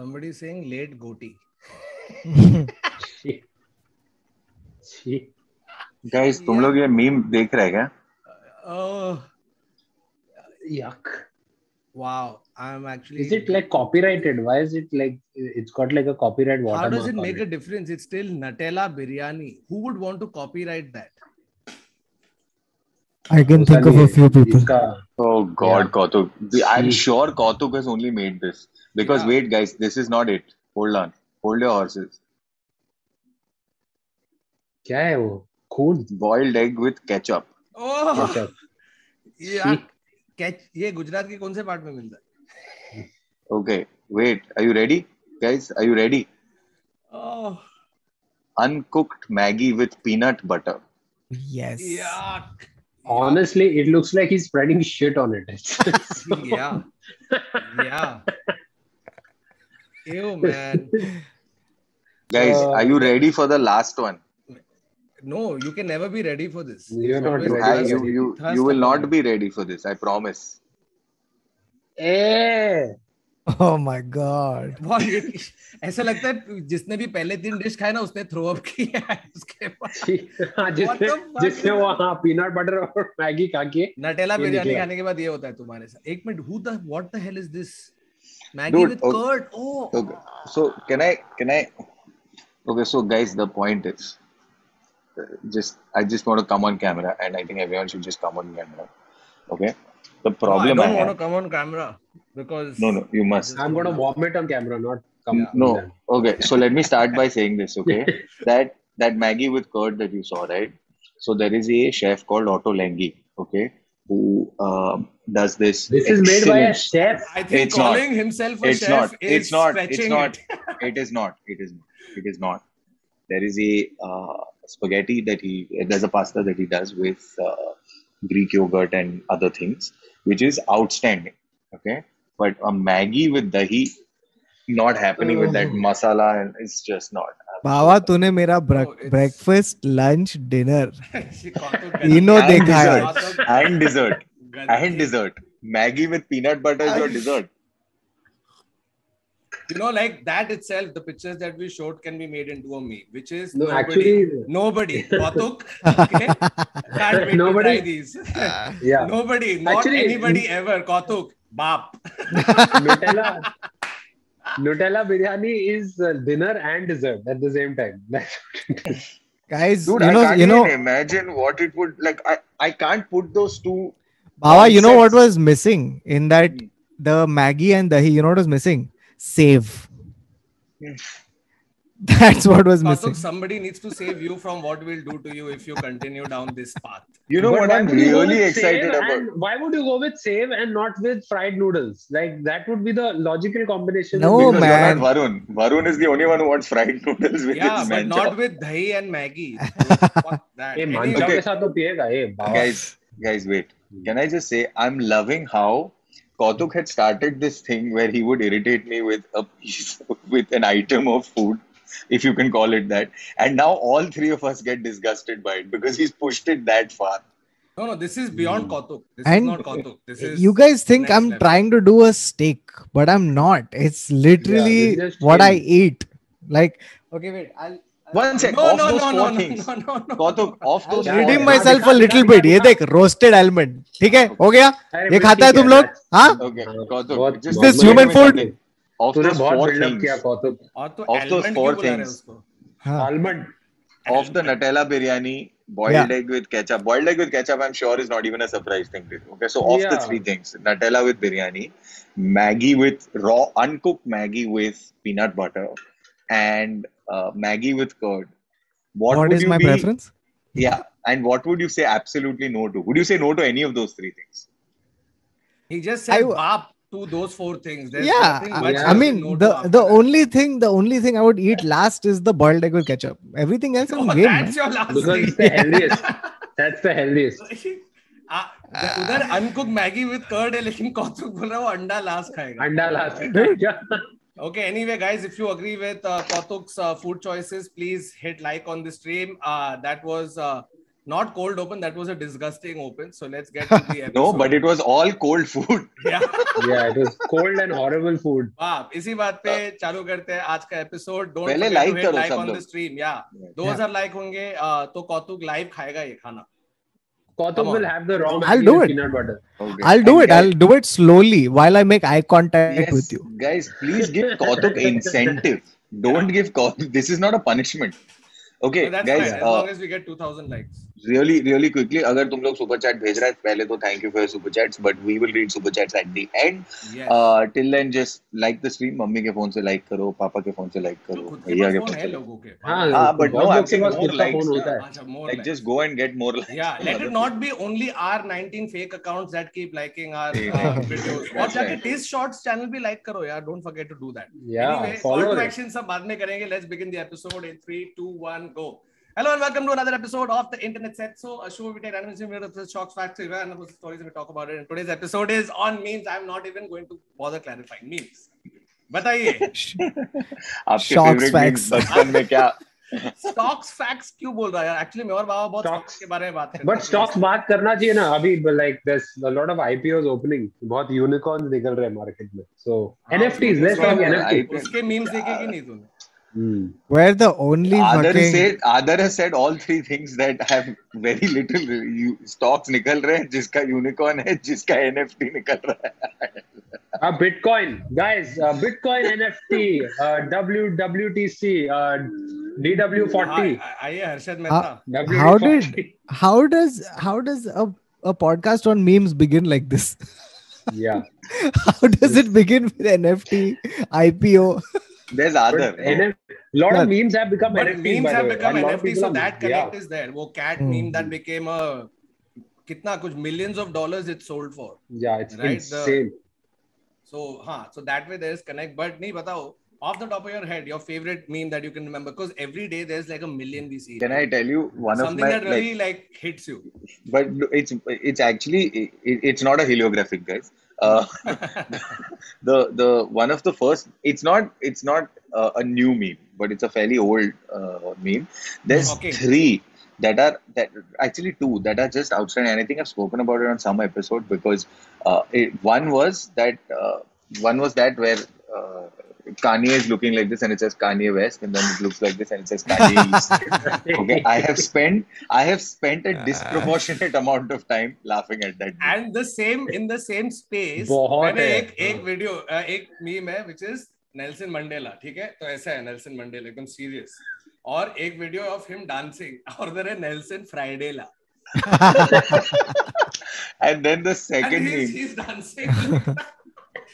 Somebody saying late goatee. Guys तुम लोग ये मीम देख रहे क्या Oh, yuck wow. I'm actually. is it like copyrighted why is it like it's got like a copyright watermark? How does it make a difference? It's still Nutella biryani. Who would want to copyright that? I can think of a few people. Oh God, Yeah. Kautuk. I'm sure Kautuk has only made this. Because yeah. wait, guys, this is not it. Hold on. Hold your horses. क्या है Boiled egg with ketchup. Oh, ketchup. Yeah. Gujarat के कौन से part में मिलता है okay wait are you ready guys uncooked Maggi with peanut butter. Yes. Yuck. Honestly, it looks like he's spreading shit on it. so... yeah. Yeah. Ew, man. Guys, Uh, are you ready for the last one? No, you can never be ready for this. You're not ready. I, you, you, you will not be ready for this. I promise. eh Oh my god. ऐसा लगता है जिसने भी पहले तीन dish खाए ना उसने थ्रो अप किया है उसके बाद हाँ, जिसने? जिसने वो हाँ पीनट बटर और मैगी खा के नटेला बिरयानी खाने के बाद ये होता है तुम्हारे साथ एक minute who the what the hell is this Maggi Dude, with oh, okay. curd. Oh. Okay. So can I can I? Okay, so guys, the point is, just I just want to come on camera, and I think everyone should just come on camera. Okay. The problem no, I don't I want have, to come on camera because no, no, you must. I'm gonna vomit on camera, not come. Yeah. No. Okay. So let me start by saying this. Okay. that that Maggi with curd that you saw, right? So there is a chef called Ottolenghi. Okay who um, does this this is made by a chef? I think It's not. calling himself a it's chef not. Is it's not. It's stretching not. it. it is not. It is not. It is not. There is a uh, spaghetti that he there's a pasta that he does with uh, greek yogurt and other things which is outstanding. Okay? But a maggi with dahi not happening with that masala and it's just not Baba तूने मेरा Oh, breakfast lunch dinner तीनों देखा है dessert गंदी- and dessert maggie with peanut butter is your dessert you know like that itself the pictures that we showed can be made into a meme which is no nobody, actually nobody Kautuk, okay can't wait Nobody- to try these uh, yeah nobody not Actually- anybody ever Kautuk bap Nutella Nutella biryani is uh, dinner and dessert at the same time That's what it is. guys dude you know i can't you know even imagine what it would like i i can't put those two Baba, you know what was missing in that Hmm. the Maggi and dahi? You know what was missing? Save. Hmm. That's what was missing. somebody needs to save you from what we'll do to you if you continue down this path. You know but what I'm really excited about? Why would you go with save and not with fried noodles? Like that would be the logical combination. No because man, Varun. Varun is the only one who wants fried noodles with yeah, his but not with dahi and Maggi. Fuck that. Hey, okay. hey, guys, guys, wait. Can I just say I'm loving how Kautuk had started this thing where he would irritate me with a piece, with an item of food if you can call it that, and now all three of us get disgusted by it because he's pushed it that far. no no this is beyond Kautuk this And is not Kautuk this is you guys think next I'm level. trying to do a steak, but I'm not. It's literally it's just what I chill. eat. Like, okay, wait, I'll, One sec, no off no those no four no things. no no no Kautuk, off those I'll Yeah, four redeem yeah. things. myself a दिखा, little दिखा, bit. ये दिखा। देख roasted almond. ठीक है हो गया अरे ये बस खाता है ठीक तुम लोग हाँ Okay, हाँ, Kautuk, बहुत- just This let me human say food? of the बहुत four things किया कौतुक of those four things almond of the Nutella biryani, boiled Yeah. egg with ketchup. Boiled egg with ketchup, I'm sure, is not even a surprise thing to you. Okay, so of the three things, Nutella with biryani, Maggi with raw uncooked Maggi with peanut butter, and uh, Maggi with curd. What, my be- preference? Yeah, and what would you say absolutely no to? Would you say no to any of those three things? He just said I- bap to those four things There's yeah, nothing I- much Yeah. to I say mean no to the after the that. only thing the only thing I would eat last is the boiled egg with ketchup. Everything else I'm oh, game. that's man. your last because thing. it's the healthiest. That's the healthiest. आ, उधर अनकुक Maggi with curd है लेकिन कौतुक बोल रहा है वो अंडा last खाएगा अंडा last Okay, anyway, guys, if you agree with uh, Kautuk's uh, food choices, please hit like on the stream. Uh, that was uh, Not cold open. That was a disgusting open. So let's get to the episode. No, but it was all cold food. Yeah. Yeah, it was cold and horrible food. बाप इसी बात पे चालू करते हैं आज का episode don't पहले like करो सब ऑन द लोग। स्ट्रीम या 2000 लाइक होंगे uh, तो कौतुक लाइव खाएगा ये खाना Kautuk will have the raw I'll do it. peanut butter. Okay. I'll do And it. guys- I'll do it slowly while I make eye contact Yes, with you. guys, please give Kautuk incentive. Don't give Kautuk. This is not a punishment. Okay, so that's guys. fine as uh, long as we get 2000 likes really really quickly अगर तुम लोग super chat भेज रहे हैं पहले तो thank you for super chats but we will read super chats at the end till then just like the stream mummy के phone से लाइक करो पापा के फ़ोन से लाइक करो भैया के फ़ोन से लोगों के। हाँ but no I think more likes like just go and get more likes या let it not be only our 19 fake accounts that keep liking our videos और जाके टेस्ट शॉट्स चैनल भी लाइक करो यार don't forget to do that या follow action सब बाद में करेंगे let's begin the episode in 3 2 1 go Hello and welcome to another episode of the Internet Said. So, a show we take random incidents shocks, facts, and stories, and we talk about it. And today's episode is on memes. I'm not even going to bother clarifying memes. But I. Favourite memes बचपन में क्या stocks facts क्यों बोल रहा है यार actually मैं और बाबा बहुत स्टॉक्स के बारे में बात कर बट स्टॉक्स बात करना चाहिए ना अभी like this a lot of IPOs opening बहुत यूनिकॉर्न्स निकल रहे हैं मार्केट में so NFTs let's talk NFT उसके मीम्स देखे कि नहीं तूने Mm. Where the only Aadar fucking... said has said all three things that have very little you, stocks Nikal rahe, jiska unicorn hai, jiska NFT nikal rahe. uh, Bitcoin. Guys uh, Bitcoin NFT uh, WWTC uh, DW40 आइए how, how did how does how does a a podcast on memes begin like this? Yeah. How does it begin with NFT IPO there's Adar But NF, lot of memes have become but NFTs, memes have become And NFT so that connect yeah. is there वो cat Hmm. meme that became a कितना कुछ millions of dollars it sold for Yeah, it's Right, the- insane. so हाँ so that way there is connect but नहीं बताओ off the top of your head your favorite meme that you can remember because every day there's like a million we see can I tell you one something of my that really like like, hits you but it's it's actually it, it's not a heliographic guys uh, the the one of the first it's not it's not uh, a new meme but it's a fairly old uh, meme there's Okay. three that are that actually two that are just outstanding and i think i've spoken about it on some episode because uh, it, one was that uh, one was that where uh, Kanye is looking like this and it says Kanye West and then it looks like this and it says Kanye East. okay i have spent i have spent a disproportionate amount of time laughing at that and the same in the same space बहुत मैंने है। एक एक video एक meme है which is Nelson Mandela ठीक है तो ऐसा है नेल्सन मंडेला एकदम सीरियस और एक वीडियो ऑफ़ हिम डांसिंग और उधर है नेल्सन फ्राइडेला and then the and second he's, meme he's dancing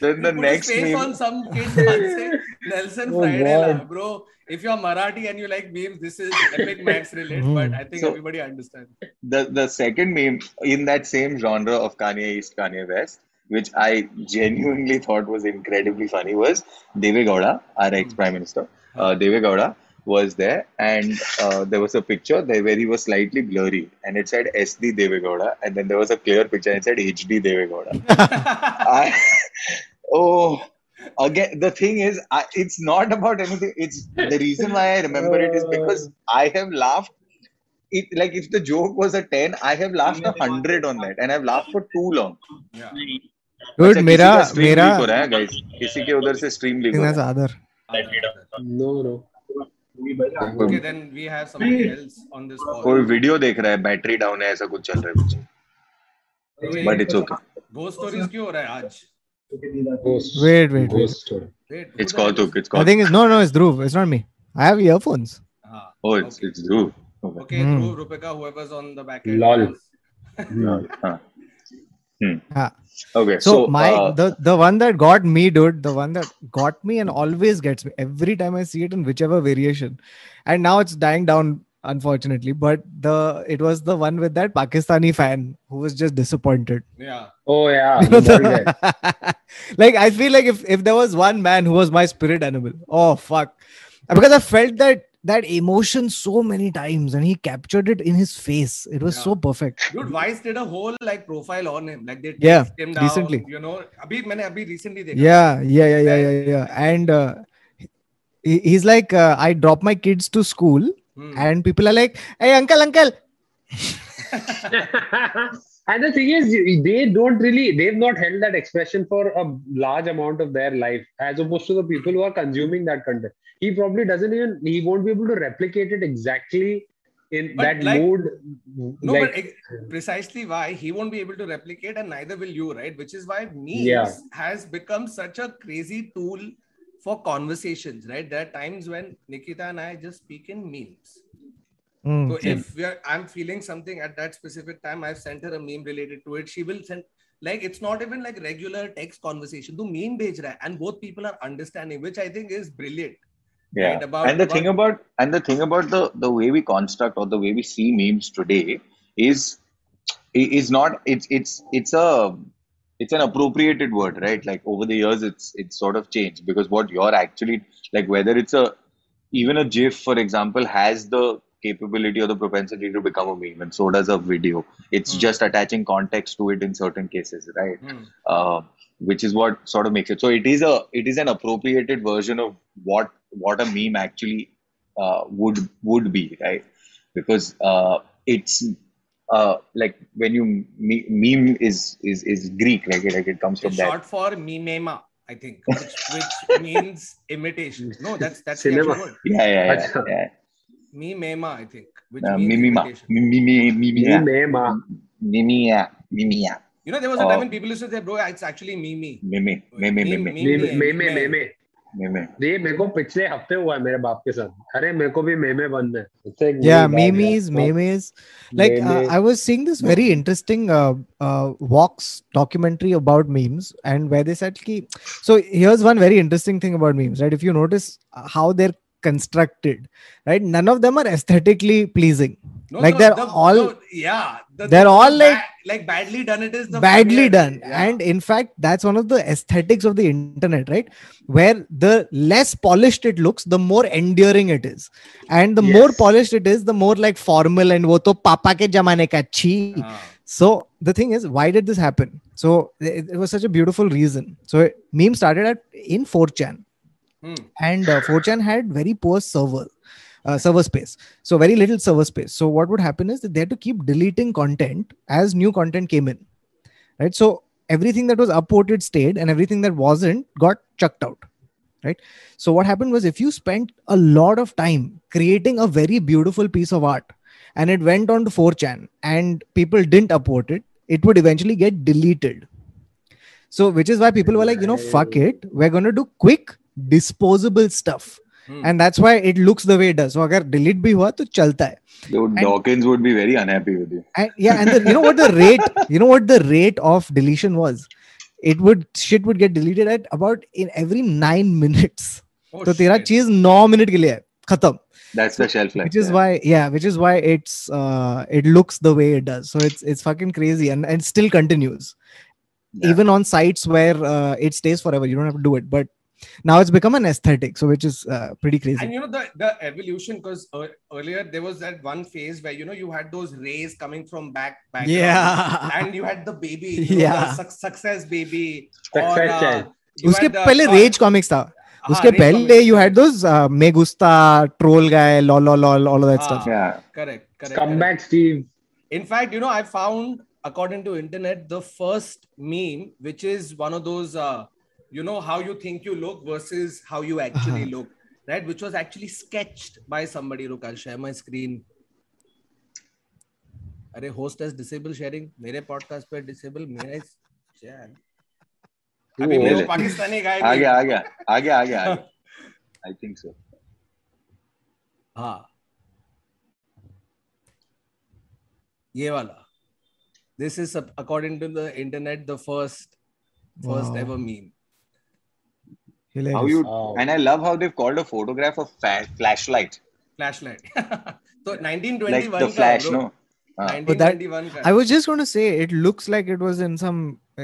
then the next face meme on some kid Nelson Oh, Friday bro. If you're Marathi and you like memes this is epic max relate but I think So- everybody understands. the the second meme in that same genre of Kanye East, Kanye West, which I genuinely thought was incredibly funny, was Deve Gowda, our ex Prime Minister. Uh, Deve Gowda was there, and uh, there was a picture there where he was slightly blurry, and it said SD Deve Gowda, and then there was a clear picture and it said HD Deve Gowda. I, oh. Again, the thing is, I, it's not about anything. It's the reason why I remember it is because I have laughed it like if the joke was a 10 i have laughed a 100 on that and i've laughed for too long yeah Dude, अच्छा, मेरा किसी का stream मेरा leak हो रहा है guys किसी के उधर से stream leak हो that's रहा other. No, no. है okay कोई- then we have somebody else on this call कोई वीडियो देख रहा है बैटरी डाउन है ऐसा कुछ चल रहा है पीछे but it's okay ghost stories क्यों हो रहा है आज Wait, wait, Ghost. wait. wait it's called. It's called. I think it's no, no, it's Dhruv. It's not me. I have earphones. Ah, oh, it's okay. it's Dhruv. Okay, okay mm. Dhruv, Rupika, whoever's on the back end. Lol. Ah. Hmm. Ah. Okay. So, so my uh, the the one that got me, dude, the one that got me and always gets me every time I see it in whichever variation, and now it's dying down unfortunately. But the it was the one with that Pakistani fan who was just disappointed. Yeah. Oh yeah. Like I feel like if if there was one man who was my spirit animal, oh fuck, because I felt that that emotion so many times and he captured it in his face. It was yeah. so perfect. Dude, Vice did a whole like profile on him. Like they yeah, him down, recently. You know, abhi, maine abhi recently dekha. Yeah, yeah, yeah, yeah, yeah, yeah. And uh, he's like, uh, I drop my kids to school Hmm. and people are like, "Hey, uncle, uncle, and the thing is, they don't really, they've not held that expression for a large amount of their life, as opposed to the people who are consuming that content. He probably doesn't even, he won't be able to replicate it exactly in But that like- mood. No, like, but ex- precisely why he won't be able to replicate, and neither will you, right? Which is why memes Yeah. has become such a crazy tool for conversations, right? There are times when Nikita and I just speak in memes. Mm, So same. if we are, I'm feeling something at that specific time, I've sent her a meme related to it. She will send like it's not even like regular text conversation. Do meme bej raha and both people are understanding, which I think is brilliant. yeah Right, about- and the thing about and the thing about the the way we construct or the way we see memes today is is not it's it's it's a it's an appropriated word right like over the years it's it's sort of changed because what you're actually like whether it's a even a gif for example has the capability or the propensity to become a meme and so does a video it's Hmm. just attaching context to it in certain cases right Hmm. uh, which is what sort of makes it so it is a it is an appropriated version of what what a meme actually uh, would would be right because uh, it's uh, like when you me- meme is is is Greek like it, like it comes from It's that short for mimema, I think, which, which means imitation. No, that's that's the Cinema. actual word. yeah yeah yeah, Acha. yeah. Mimema, I think, which Uh, means mimima imitation. Meme, ah. mimia mimia You know, there was a time Oh. when people used to say, bro, it's actually Mimi. mimi mimi Meme- mimi meme- मेमे। ये मेरे को पिछले हफ़्ते हुआ है मेरे बाप के साथ। अरे मेरे को भी मेमे बनना है। या memes memes like I was seeing this very interesting Vox documentary about memes and where they said कि so here's one very interesting thing about memes right if you notice how they are constructed right none of them are aesthetically pleasing like they are all या they are all like like badly done. It is the badly done yeah. and in fact that's one of the aesthetics of the internet right where the less polished it looks the more enduring it is and the more polished it is the more like formal and wo to papa ke jamane ka chi Ah. so the thing is why did this happen so it, it was such a beautiful reason so meme started at in 4chan Hmm. and uh, 4chan had very poor server uh, server space. So very little server space. So what would happen is that they had to keep deleting content as new content came in right? So everything that was upvoted stayed and everything that wasn't got chucked out right? So what happened was if you spent a lot of time creating a very beautiful piece of art and it went on to 4chan and people didn't upvote it it would eventually get deleted. So which is why people were like you know fuck it we're going to do quick disposable stuff. and that's why it looks the way it does so agar delete bhi hua to chalta hai Dude, Dawkins would be very unhappy with you and yeah and the, you know what the rate you know what the rate of deletion was it would shit would get deleted at about in every 9 minutes Oh, तो तेरा shit. चीज 9 minute के लिए है खत्म that's the shelf life which is yeah. why yeah which is why it's uh it looks the way it does so it's it's fucking crazy and and still continues Yeah. even on sites where uh, it stays forever you don't have to do it but now it's become an aesthetic so which is uh, pretty crazy And you know the the evolution because uh, earlier there was that one phase where you know you had those rays coming from back back yeah and you had the baby you know, Yeah. the suc- success baby Success uh, child. you उसके had the- पहले uh, raise comics था हाँ, उसके Rage पहले comics, you had correct. those uh, me gusta troll guy lol lol lol all of that Ah. stuff yeah correct correct, correct Comeback Steve. in fact you know i found according to internet the first meme which is one of those uh, you know how you think you look versus how you actually Uh-huh. look right which was actually sketched by somebody look i'll share my screen अरे host has disable sharing मेरे podcast पे disable मेरा share अभी वो- पाकिस्तानी गाय आ गया आ गया आ गया आ गया आई थिंक सो हाँ ये वाला this is according to the internet the first first Wow. ever meme Hilarious. how you Wow. and I love how they've called a photograph a fa- flashlight flashlight so 1921 like the का, flash bro. no हाँ. 1921 का I was just going to say it looks like it was in some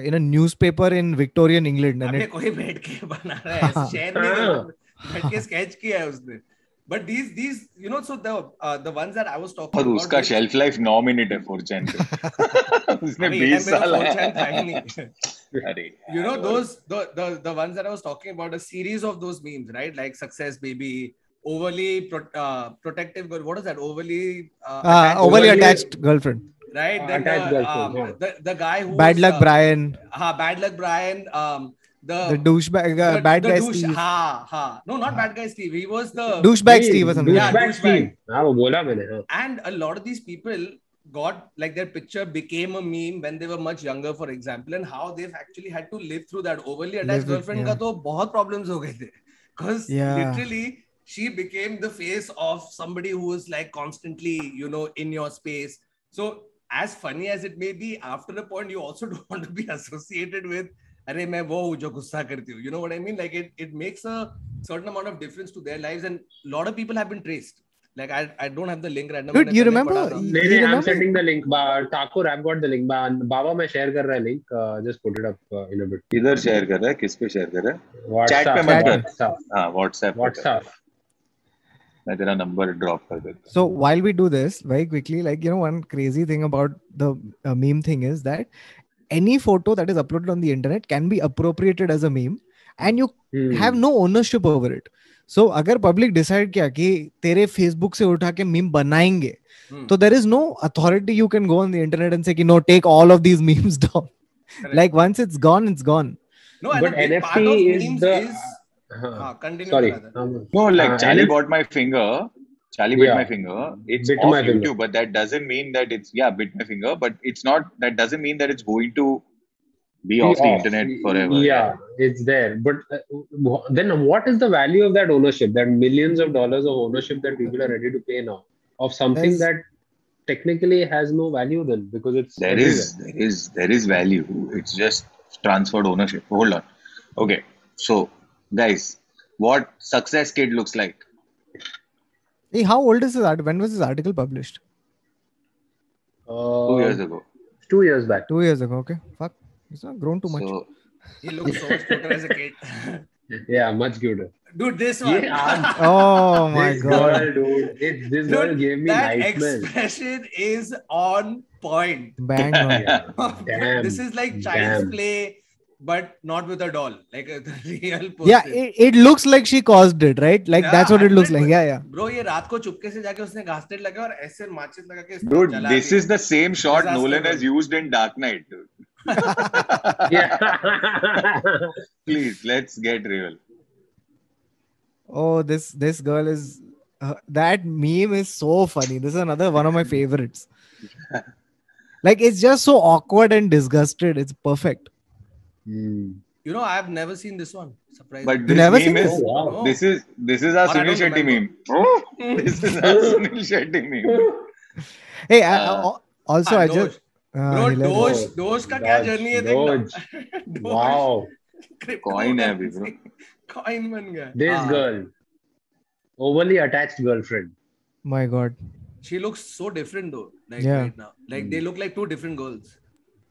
in a newspaper in Victorian England and अबे it कोई बैठ के बना रहा है शेयर नहीं कर रहा, बैठ के स्केच किया है उसने but these these you know so the uh, the ones that I was talking और about उसका which- shelf life now minute है फोरचैन पे उसने अबे ये 20 time पे तो साल 4chan था ही है नहीं अरे you know those the, the the ones that I was talking about a series of those memes, right? Like success baby, overly pro- uh, protective girl. What is that? Overly uh, uh attached, overly, overly attached girlfriend. Right. Uh, attached the, girlfriend, um, yeah. the the guy who bad luck uh, Brian. ha bad luck Brian. Um, the, the douchebag, uh, the, bad the guy douche, Steve. Ha, ha. No, not ha. bad guy Steve. He was the douchebag Steve or something. Douchebag yeah, douchebag. Steve. And a lot of these people got like their picture became a meme when they were much younger for example and how they've actually had to live through that overly attached Live it, girlfriend yeah. का तो बहुत problems हो गए थे because Yeah. literally she became the face of somebody who was like constantly you know in your space so as funny as it may be after a point you also don't want to be associated with अरे मैं वो हूँ जो गुस्सा करती हूँ you know what I mean like it it makes a certain amount of difference to their lives and a lot of people have been traced like I I don't have the link right now Dude, मैंने you पहले remember- पढ़ा था। You नहीं नहीं I'm remember? sending the link Ba- Thakur I've got the link Ba- बाबा मैं share कर रहा है link uh, just put it up uh, in a bit इधर शेयर कर रहा है किस पे शेयर कर रहा है Chat पे WhatsApp मत कर। WhatsApp हाँ व्हाट्सएप WhatsApp मैं तेरा नंबर ड्रॉप कर देता So while we do this very quickly, like you know, one crazy thing about the uh, meme thing is that any photo that is uploaded on the internet can be appropriated as a meme, and you Hmm. have no ownership over it. so so, अगर public decide किया कि तेरे Facebook से उठा के meme बनाएँगे hmm. तो there is no authority you can go on the internet and say कि no take all of these memes down like once it's gone it's gone No, and but NFT is the. Is... Uh, continue. Sorry. Um, no, like uh, Charlie bought my finger. Charlie bit yeah. my finger. It's bit off YouTube, finger. but that doesn't mean that it's yeah, bit my finger. But it's not. That doesn't mean that it's going to be off the internet forever. Yeah, it's there. But uh, then what is the value of that ownership? That millions of dollars of ownership that people are ready to pay now of something There's- that technically has no value then because it's There is there is there is value. It's just transferred ownership. Hold on. Okay, so guys, what success kid looks like? Hey, how old is this article? When was this article published? uh, Two years ago. Two years back. Two years ago. Okay, fuck, it's not grown too much. So He looks so much cuter as a kid. Yeah, much cuter. Dude, this one. Yeah, oh my this god. girl, dude, it, this girl Dude, gave me that nightmares. expression is on point. Bang on. Damn. this is like child's Damn. play, but not with a doll, like a the real person. Yeah, it, it looks like she caused it, right? Like that's what it looks like. Yeah, yeah. Bro, ये रात को चुपके से जाके उसने घासलेट लगा और ऐसे माचिस लगा के इसको dude, जला this दिया. is the same shot Disaster Nolan movie. has used in Dark Knight, dude. Yeah. Please, let's get real. Oh, this this girl is uh, that meme is so funny. This is another one of my favorites. like it's just so awkward and disgusted. It's perfect. Hmm. You know, I've never seen this one. Surprise. But this never meme seen is this? Oh, wow. this is this is our Or Sunil Shetty meme. Oh, this is our Sunil Shetty meme. Hey, I, I- Uh, also I Doge. just uh, Bro, hilarious. Doge, Doge का क्या Doge, journey है Doge. देखना. Doge. Wow. Crypto Coin है अभी, currency. Coin बन गया. This हाँ. girl. Overly attached girlfriend. my god. She looks so different though. Like Yeah. right now. Like they look like two different girls.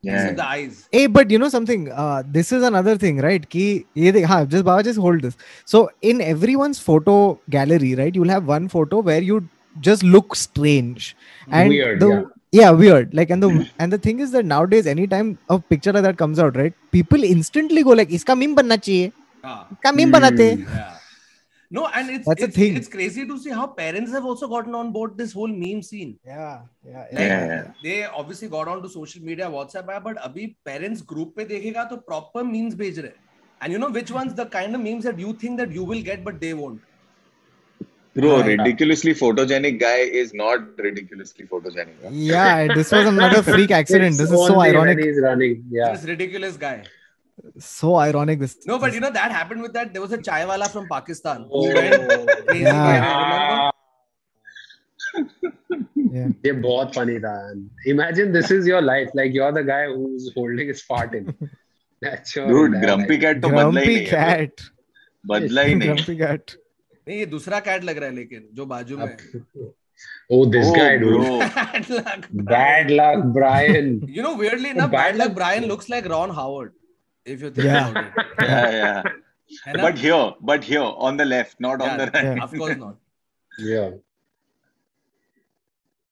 Yeah. Except the eyes. Hey, but you know something? Uh, this is another thing, right? Ki, ye dekh, हाँ, just Baba, just hold this. So in everyone's photo gallery, right, you'll have one photo where you just look strange and Weird, the, yeah. Yeah weird like and the and the thing is that nowadays anytime a picture like that comes out right people instantly go like iska meme banna chahiye Ah. iska meme Hmm. banate. Yeah. No, and it's That's a it's, thing. it's crazy to see how parents have also gotten on board this whole meme scene. yeah yeah Like, Yeah, yeah. They obviously got on to social media, WhatsApp app, but अभी parents group पे देखेगा तो proper memes भेज रहे. And you know which ones the kind of memes that you think that you will get but they won't. Bro, Right. ridiculously photogenic guy is not ridiculously photogenic. huh? yeah this was another freak accident It's this is so only ironic When he's running. Yeah. This ridiculous guy. so ironic this No, but you know that happened with that. There was a chai wala from Pakistan who Oh. went crazy. Yeah. Remember? yeah ये बहुत funny था. Imagine this is your life. Like you're the guy who's holding his fart in. That's your Dude, entire Grumpy life. Cat तो बदला ही grumpy नहीं है. cat बदला ही नहीं. grumpy cat नहीं ये दूसरा कैट लग रहा है लेकिन जो बाजू में Oh, this Oh, guy, dude. bro. Bad luck. Bad luck, Brian. You know, weirdly enough, Bad bad luck luck. Brian looks like Ron Howard. If you think Yeah. about it. Yeah, yeah. But here, but here, on the left, not yeah, on the right. Yeah. Of course not. yeah.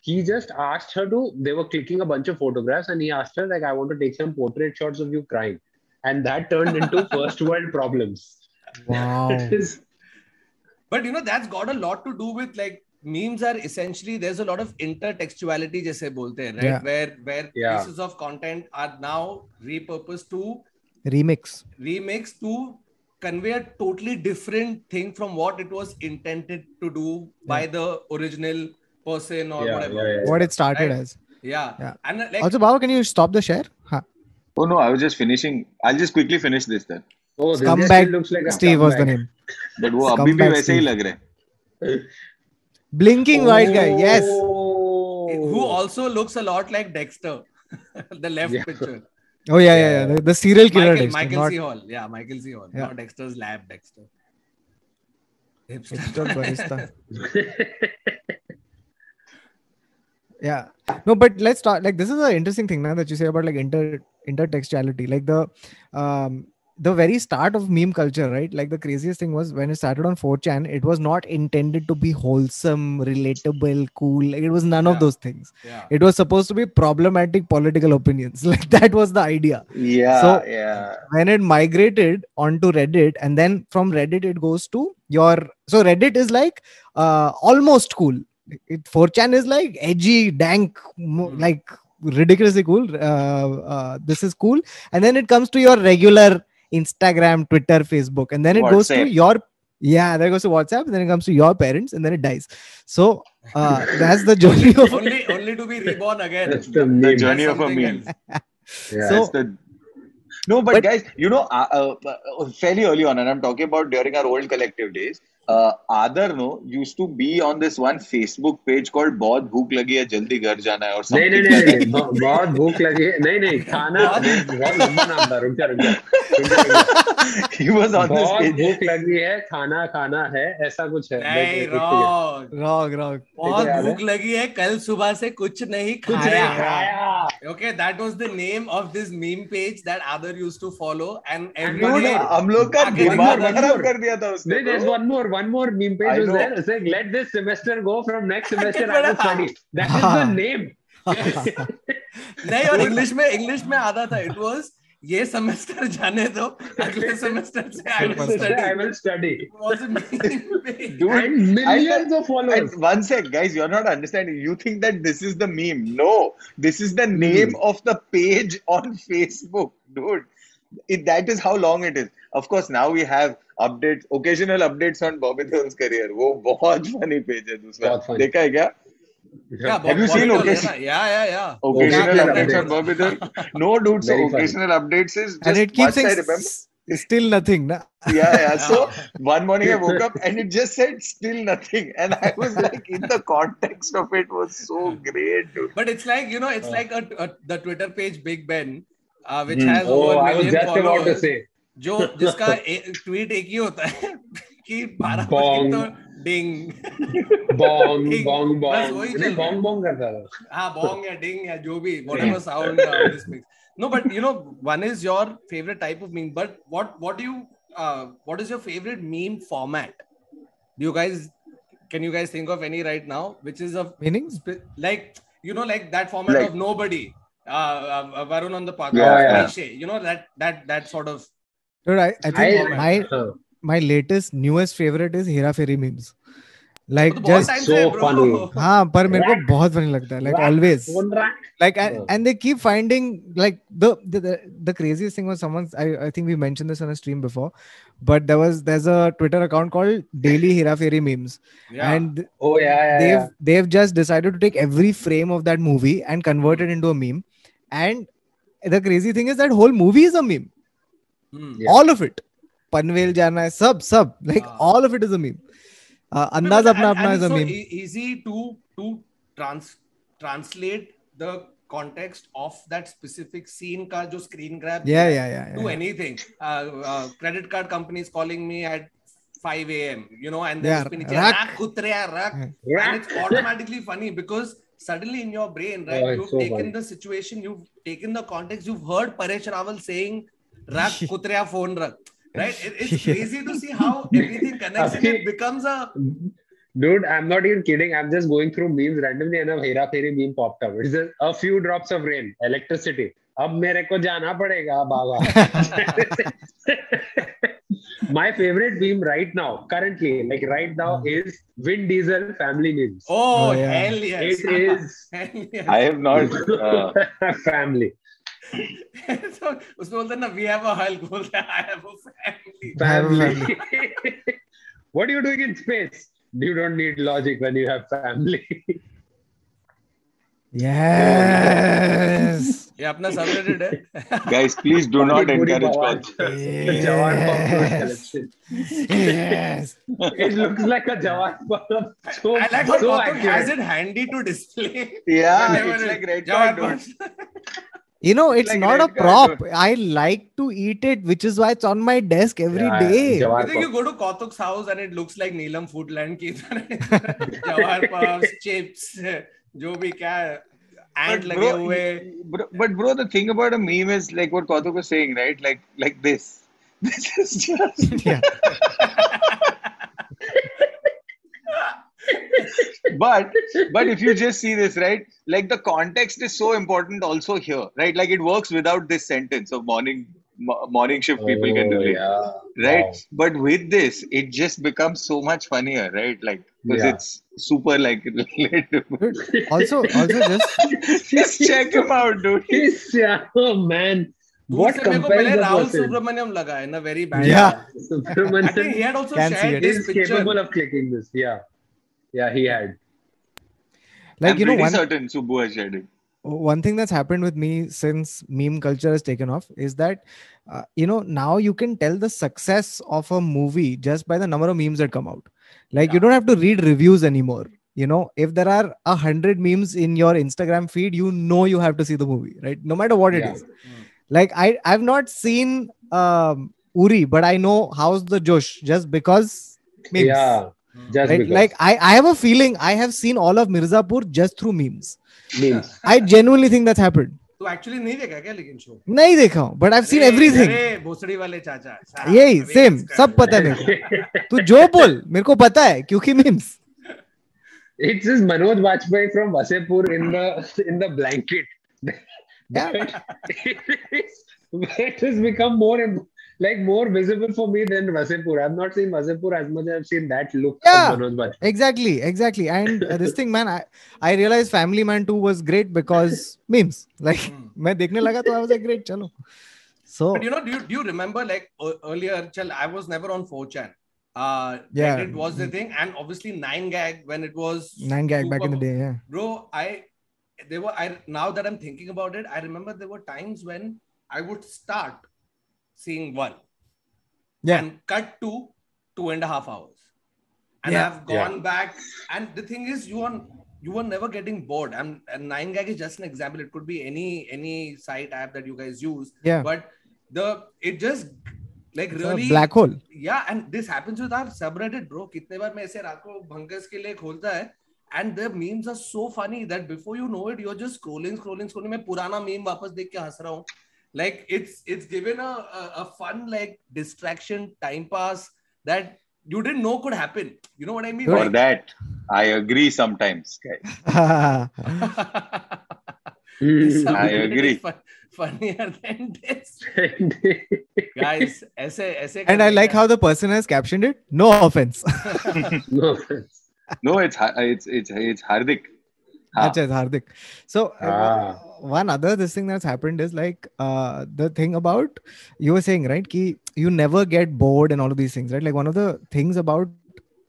he just asked her to they were clicking a bunch of photographs and he asked her like i want to take some portrait shots of you crying and that turned into first world problems wow but you know that's got a lot to do with like memes are essentially there's a lot of intertextuality jaise bolte right yeah. where where yeah. pieces of content are now repurposed to remix remix to convey a totally different thing from what it was intended to do yeah. by the original person or Yeah, whatever. yeah, yeah. What it started Right. as. Yeah. Yeah. And uh, like Also, Baba, can you stop the share? Huh. Oh no, I was just finishing. I'll just quickly finish this then. Oh, this guy Scumbag still looks like a Steve was the scumbag. name. But वो अभी भी Scumbag वैसे ही Steve. लग रहे हैं. Blinking white guy. Yes. Oh. who also looks a lot like Dexter, the left Yeah. picture. Oh yeah, yeah, yeah. The, the serial killer. Michael, Dexter, Michael not C. Hall. Yeah, Michael C. Hall. Yeah. Not Dexter's lab Dexter. Hipster. hipster barista. yeah. No but let's start like this is an interesting thing now that you say about like inter intertextuality. Like the um the very start of meme culture right? Like the craziest thing was when it started on 4chan it was not intended to be wholesome relatable cool. Like, it was none Yeah. of those things. Yeah. it was supposed to be problematic political opinions. Like that was the idea. Yeah, So- yeah. when it migrated onto reddit and then from reddit it goes to your so reddit is like uh, almost cool it 4chan is like edgy dank Hmm. like ridiculously cool uh, uh, this is cool and then it comes to your regular instagram twitter facebook and then it goes to your yeah then it goes to whatsapp and then it comes to your parents and then it dies so uh, that's the journey of only only to be reborn again. That's the The meme. journey of a something meme. Yeah. So- the no, but, But- guys, you know, uh, uh, uh, fairly early on, and I'm talking about during our old collective days. Uh, Adar no used to be on this one Facebook page called "बहुत भूख लगी है जल्दी घर जाना है" or नहीं. नहीं नहीं बहुत भूख लगी है नहीं नहीं खाना बहुत- लंबा नाम था रुक जा रुक जा, he was on this page. भूख लगी है खाना खाना है ऐसा कुछ है नहीं wrong. wrong wrong बहुत है? भूख लगी है कल सुबह से कुछ नहीं खाया okay that was the name of this meme page that Adar used to follow and every day हम लोग का दिमाग खराब कर दिया था उसने there's one more one more meme page I was know. there it's like let this semester go from next semester I बड़ा- will study that is the name नहीं और इंग्लिश में इंग्लिश में आता था इट वाज ये semester जाने दो अगले सेमेस्टर से I will I study will study was a meme page. Dude, and millions of followers And one sec, guys, you're not understanding. You think that this is the meme. No, this is the name of the page on Facebook, dude. It, that is how long it is. Of course, now we have updates, occasional updates on Bobby Deol's career. वो बहुत funny page है दूसरा. बहुत funny. देखा है क्या? Yeah, Have you Bobby seen Deol, occasion- yeah, yeah, yeah. Occasional Occasional updates on updates. Bobby Deol. No, dude. So Very funny. occasional updates is just and it keeps much saying I remember. s- still nothing na? Yeah, yeah. So one morning I woke up and it just said still nothing, and I was like, in the context of it was so great, dude. But it's like you know, it's like a, a the Twitter page Big Ben, uh, which hmm. has oh, over I was just about to say. जो जिसका tweet एक ही होता है कि बारह तो डिंग Bong Bong Bong बस वही चल बॉन्ग बॉन्ग करता था। हाँ बॉन्ग या डिंग या जो भी whatever sound this no but you know one is your favourite type of meme but what what you what is your favourite meme format do you guys Uh, uh, Varun on the podcast. Yeah, yeah. You know that that that sort of. Dude, I, I think I, my my latest newest favorite is Hera Pheri memes. Like just so funny. हाँ पर मेरे को बहुत funny लगता है like and they keep finding like the, the the the craziest thing was someone I I think we mention this on a stream before but there was there is a Twitter account called daily Hera Pheri Yeah. And oh yeah, yeah they've yeah. they've just decided to take every frame of that movie and convert it into a meme and the crazy thing is that whole movie is a meme. Mm, yeah. All of it. Panvel Jana, sub, sub. Like uh, all of it is a meme. Uh, Andaz Apna and, and is a so meme. easy to, to trans, translate the context of that specific scene ka jo screen grab yeah yeah yeah, yeah anything uh, uh, credit card companies calling me at 5 a.m. You know, and then yeah, rak. Rak, rak. rak. and it's automatically funny because suddenly in your brain, right, Oh, you've so taken funny. the situation, you've taken the context, you've heard Paresh Rawal saying, "Rak kutriya phone rak." Right? It, it's crazy to see how everything connects and it becomes a Dude, I'm not even kidding. I'm just going through memes randomly and a Hera Fairy meme popped up. It's just a few drops of rain, electricity. अब मेरे को जाना पड़ेगा बाबा. My favorite meme right now, currently, like right now, is Vin Diesel family memes. oh, Oh, yeah. hell yes. It is hell yes. I have not. Uh, family. so, उसमें बोलते हैं ना we have a Hulk बोलते हैं I have a family. I have a Family. what are you doing in space? You don't need logic when you have family. yes. ये अपना सबरेटेड है। Guys please do not encourage call जवान yes. It looks like a jawan palam so I like so Kautuk has it handy to display? Yeah it's like red card You know, it's like not a prop. I like to eat it, which is why it's on my desk every yeah, day. I think you go to Kautuk's house and it looks like Neelam Foodland. Jawar puffs, chips, जो भी क्या ant But लगे bro, हुए bro, but bro, the thing about a meme is like what Kautuk was saying, right? Like like this. This is just. Yeah. but but if you just see this, right? Like the context is so important also here, right? Like it works without this sentence of morning mo- morning shift people can Oh, relate, yeah. right? Wow. But with this, it just becomes so much funnier, right? Like because Yeah. it's super like relatable. Also, also just just check him out, dude. yeah, oh man. What compares the Rahul person? Subramaniam laga in a very bad. Yeah, Subramaniam. I think he had also Can shared his picture. capable of clicking this. Yeah, yeah, he had. Like I'm you know, one certain Subbu has shared it. One thing that's happened with me since meme culture has taken off is that uh, you know now you can tell the success of a movie just by the number of memes that come out like you don't have to read reviews anymore you know if there are a hundred memes in your instagram feed you know you have to see the movie right no matter what it Yeah. is like i i've not seen um uri but i know how's the josh just because memes Yeah. Just right because. like i i have a feeling i have seen all of mirzapur just through memes memes. i genuinely think that's happened तो actually नहीं देखा क्या लेकिन show नहीं देखा हूँ but I seen everything भोसड़ी वाले चाचा यही सेम सब पता है मेरे को। तू जो बोल मेरे को पता है क्योंकि memes it's is Manoj Vajpayee from Wasseypur in the in the blanket Yeah. it become more more im- like more visible for me than Wasseypur. I've not seen Wasseypur as much as I've seen that look. Yeah, exactly, exactly. And uh, this thing, man, I, I realized Family Man 2 was great because memes. Like, hmm. मैं देखने लगा तो I was like, great, chalo." So, but you know, do you, do you remember like earlier? Chal, I was never on 4chan. Uh, yeah, it was the hmm. thing, and obviously nine gag when it was nine gag back in the day. Yeah, bro, I there were I now that I'm thinking about it, I remember there were times when I would start seeing one yeah and cut to two and a half hours. And Yeah. I've gone yeah. back. And the thing is, you are you were never getting bored. I'm And, and 9gag is just an example. It could be any any site app that you guys use. yeah But the it just like It's really black hole yeah and this happens with our subreddit bro कितने बार मैं ऐसे रात को भंकस के लिए खोलता है and the memes are so funny that before you know it you're just scrolling scrolling scrolling मैं पुराना meme वापस देख के हंस रहा हूँ like it's it's given a, a, a fun like distraction time pass that you didn't know could happen. You know what I mean? For like, that, I agree sometimes. I agree. Funnier than this, guys. Essay and I like how the person has captioned it. No offense. no offense. No, it's it's it's it's Hardik. Ha. Acha, Hardik. So uh, Ah. one other this thing that's happened is like uh, the thing about you were saying right ki you never get bored and all of these things right like one of the things about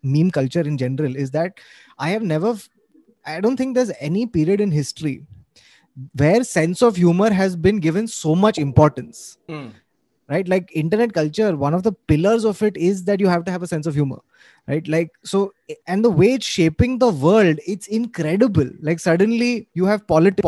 meme culture in general is that I have never I don't think there's any period in history where sense of humor has been given so much importance Hmm. Right? Like internet culture one of the pillars of it is that you have to have a sense of humor right? Like so and the way it's shaping the world it's incredible. Like suddenly you have politics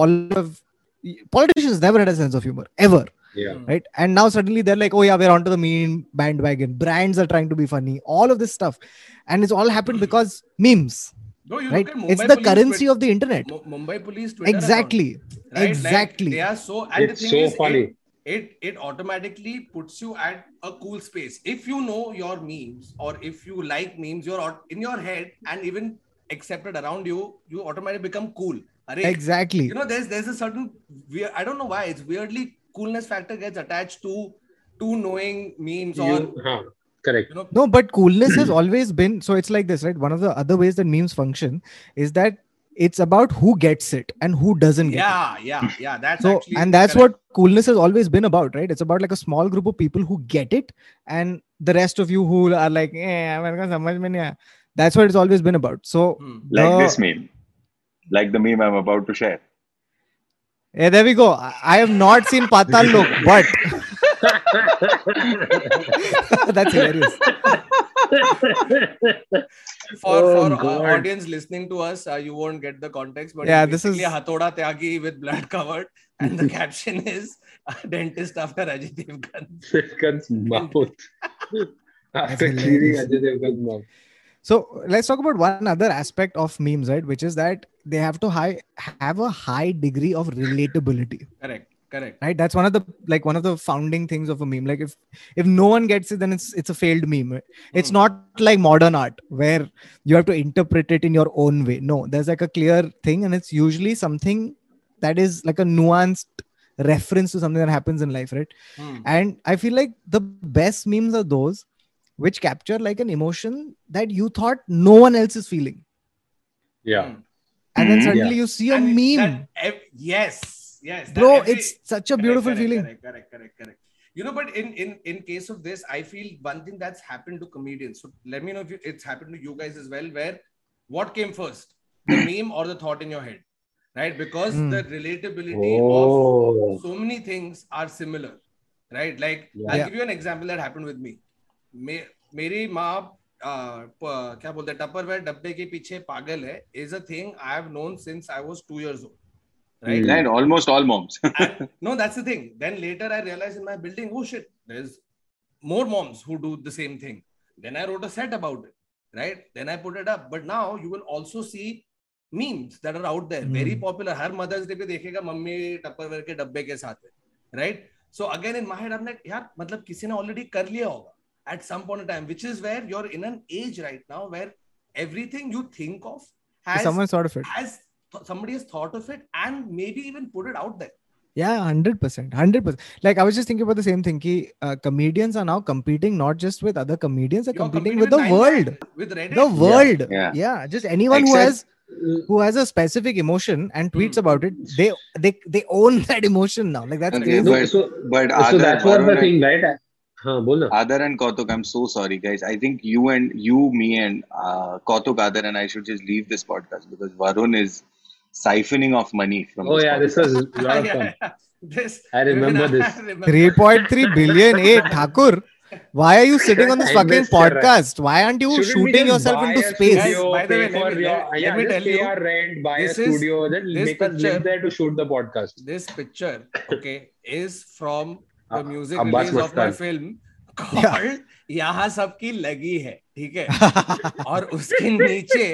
politicians never had a sense of humor ever Yeah. Hmm. right? And now suddenly they're like oh yeah we're onto the meme bandwagon. Brands are trying to be funny all of this stuff. And it's all happened hmm. because memes No, you right? look at it's the police currency Twitter- of the internet. Mu- Mumbai police Twitter exactly. account, right? Like, exactly. they are so and It's the thing so is, funny. It, it it automatically puts you at a cool space if you know your memes or if you like memes you're in your head and even accepted around you you automatically become cool Arey, exactly you know there's there's a certain weird, i don't know why it's weirdly coolness factor gets attached to to knowing memes or You, huh, correct. you know No, but coolness has always been so it's like this, right? One of the other ways that memes function is that it's about who gets it and who doesn't yeah get it. yeah yeah that's so and that's correct. what coolness has always been about right? It's about like a small group of people who get it and the rest of you who are like eh, that's what it's always been about. So hmm. like the, this meme. Like the meme i'm about to share. Yeah there we go. I, I have not seen Paatal Lok but that's hilarious. for Oh, for uh, audience listening to us, uh, you won't get the context. But Yeah, this is- basically a Hathoda Tyagi with blood covered, and the caption is uh, "Dentist after Ajay Devgan." Devgan's mouth. After hilarious. cleaning Ajay Devgan's mouth. So let's talk about one other aspect of memes, right? Which is that they have to high have a high degree of relatability. Correct, correct. right that's one of the like one of the founding things of a meme like if if no one gets it then it's it's a failed meme it's Hmm. not like modern art where you have to interpret it in your own way no there's like a clear thing and it's usually something that is like a nuanced reference to something that happens in life right Hmm. and i feel like the best memes are those which capture like an emotion that you thought no one else is feeling Yeah. Hmm. and then Mhm. suddenly you see a And meme that ev- yes, yes, that bro every- it's such a Correct, beautiful correct, feeling Correct, correct, correct, correct. You know, but in in in case of this, I feel one thing that's happened to comedians. So let me know if you, it's happened to you guys as well. Where what came first, the meme or the thought in your head, right? Because Hmm. the relatability Oh. of so many things are similar, right? Like I'll Yeah. give you an example that happened with me. मे, मेरी माँ uh, प- क्या बोलते हैं Tupperware डब्बे के पीछे पागल है is a thing I have known since I was 2 years old right And almost all moms. and, no, that's the thing. Then later I realized in my building, oh shit, there's more moms who do the same thing. Then I wrote a set about it, right? Then I put it up. But now you will also see memes that are out there, very Hmm. popular. Her mother's day पे देखेगा mummy Tupperware के डब्बे के साथ में, right? So again in my head, I'm like, यार मतलब किसी ने already कर लिया होगा at some point in time, which is where you're in an age right now where everything you think of has someone sort of it has somebody has thought of it and maybe even put it out there. Yeah, hundred percent, hundred percent. Like I was just thinking about the same thing. Ki, uh, comedians are now competing not just with other comedians; they're competing, competing with the world, with Reddit. the world. Yeah. yeah. Just anyone who has who has a specific emotion and tweets Hmm. about it, they they they own that emotion now. Like that's Okay, crazy. but- so, But so Aadar, that's what the Varun, thing, right? Huh, bol na. Aadar and Kautuk, I'm so sorry, guys. I think you and you, me, and uh, Kautuk, Aadar, and I should just leave this podcast because Varun is siphoning off money from. Oh yeah, this was a lot of fun. yeah. This I remember this. Three point three billion. Hey, Thakur, why are you sitting on this I fucking podcast? Why aren't you Shouldn't shooting yourself into space? Guys, Studio, by the way, let me- let me- yeah, let me just tell pay you, our rent, buy a this is- studio, then this make us picture- live there to shoot the podcast. This picture, okay, is from the Uh, music Abbas release of my film called यहाँ सबकी लगी है ठीक है और उसके नीचे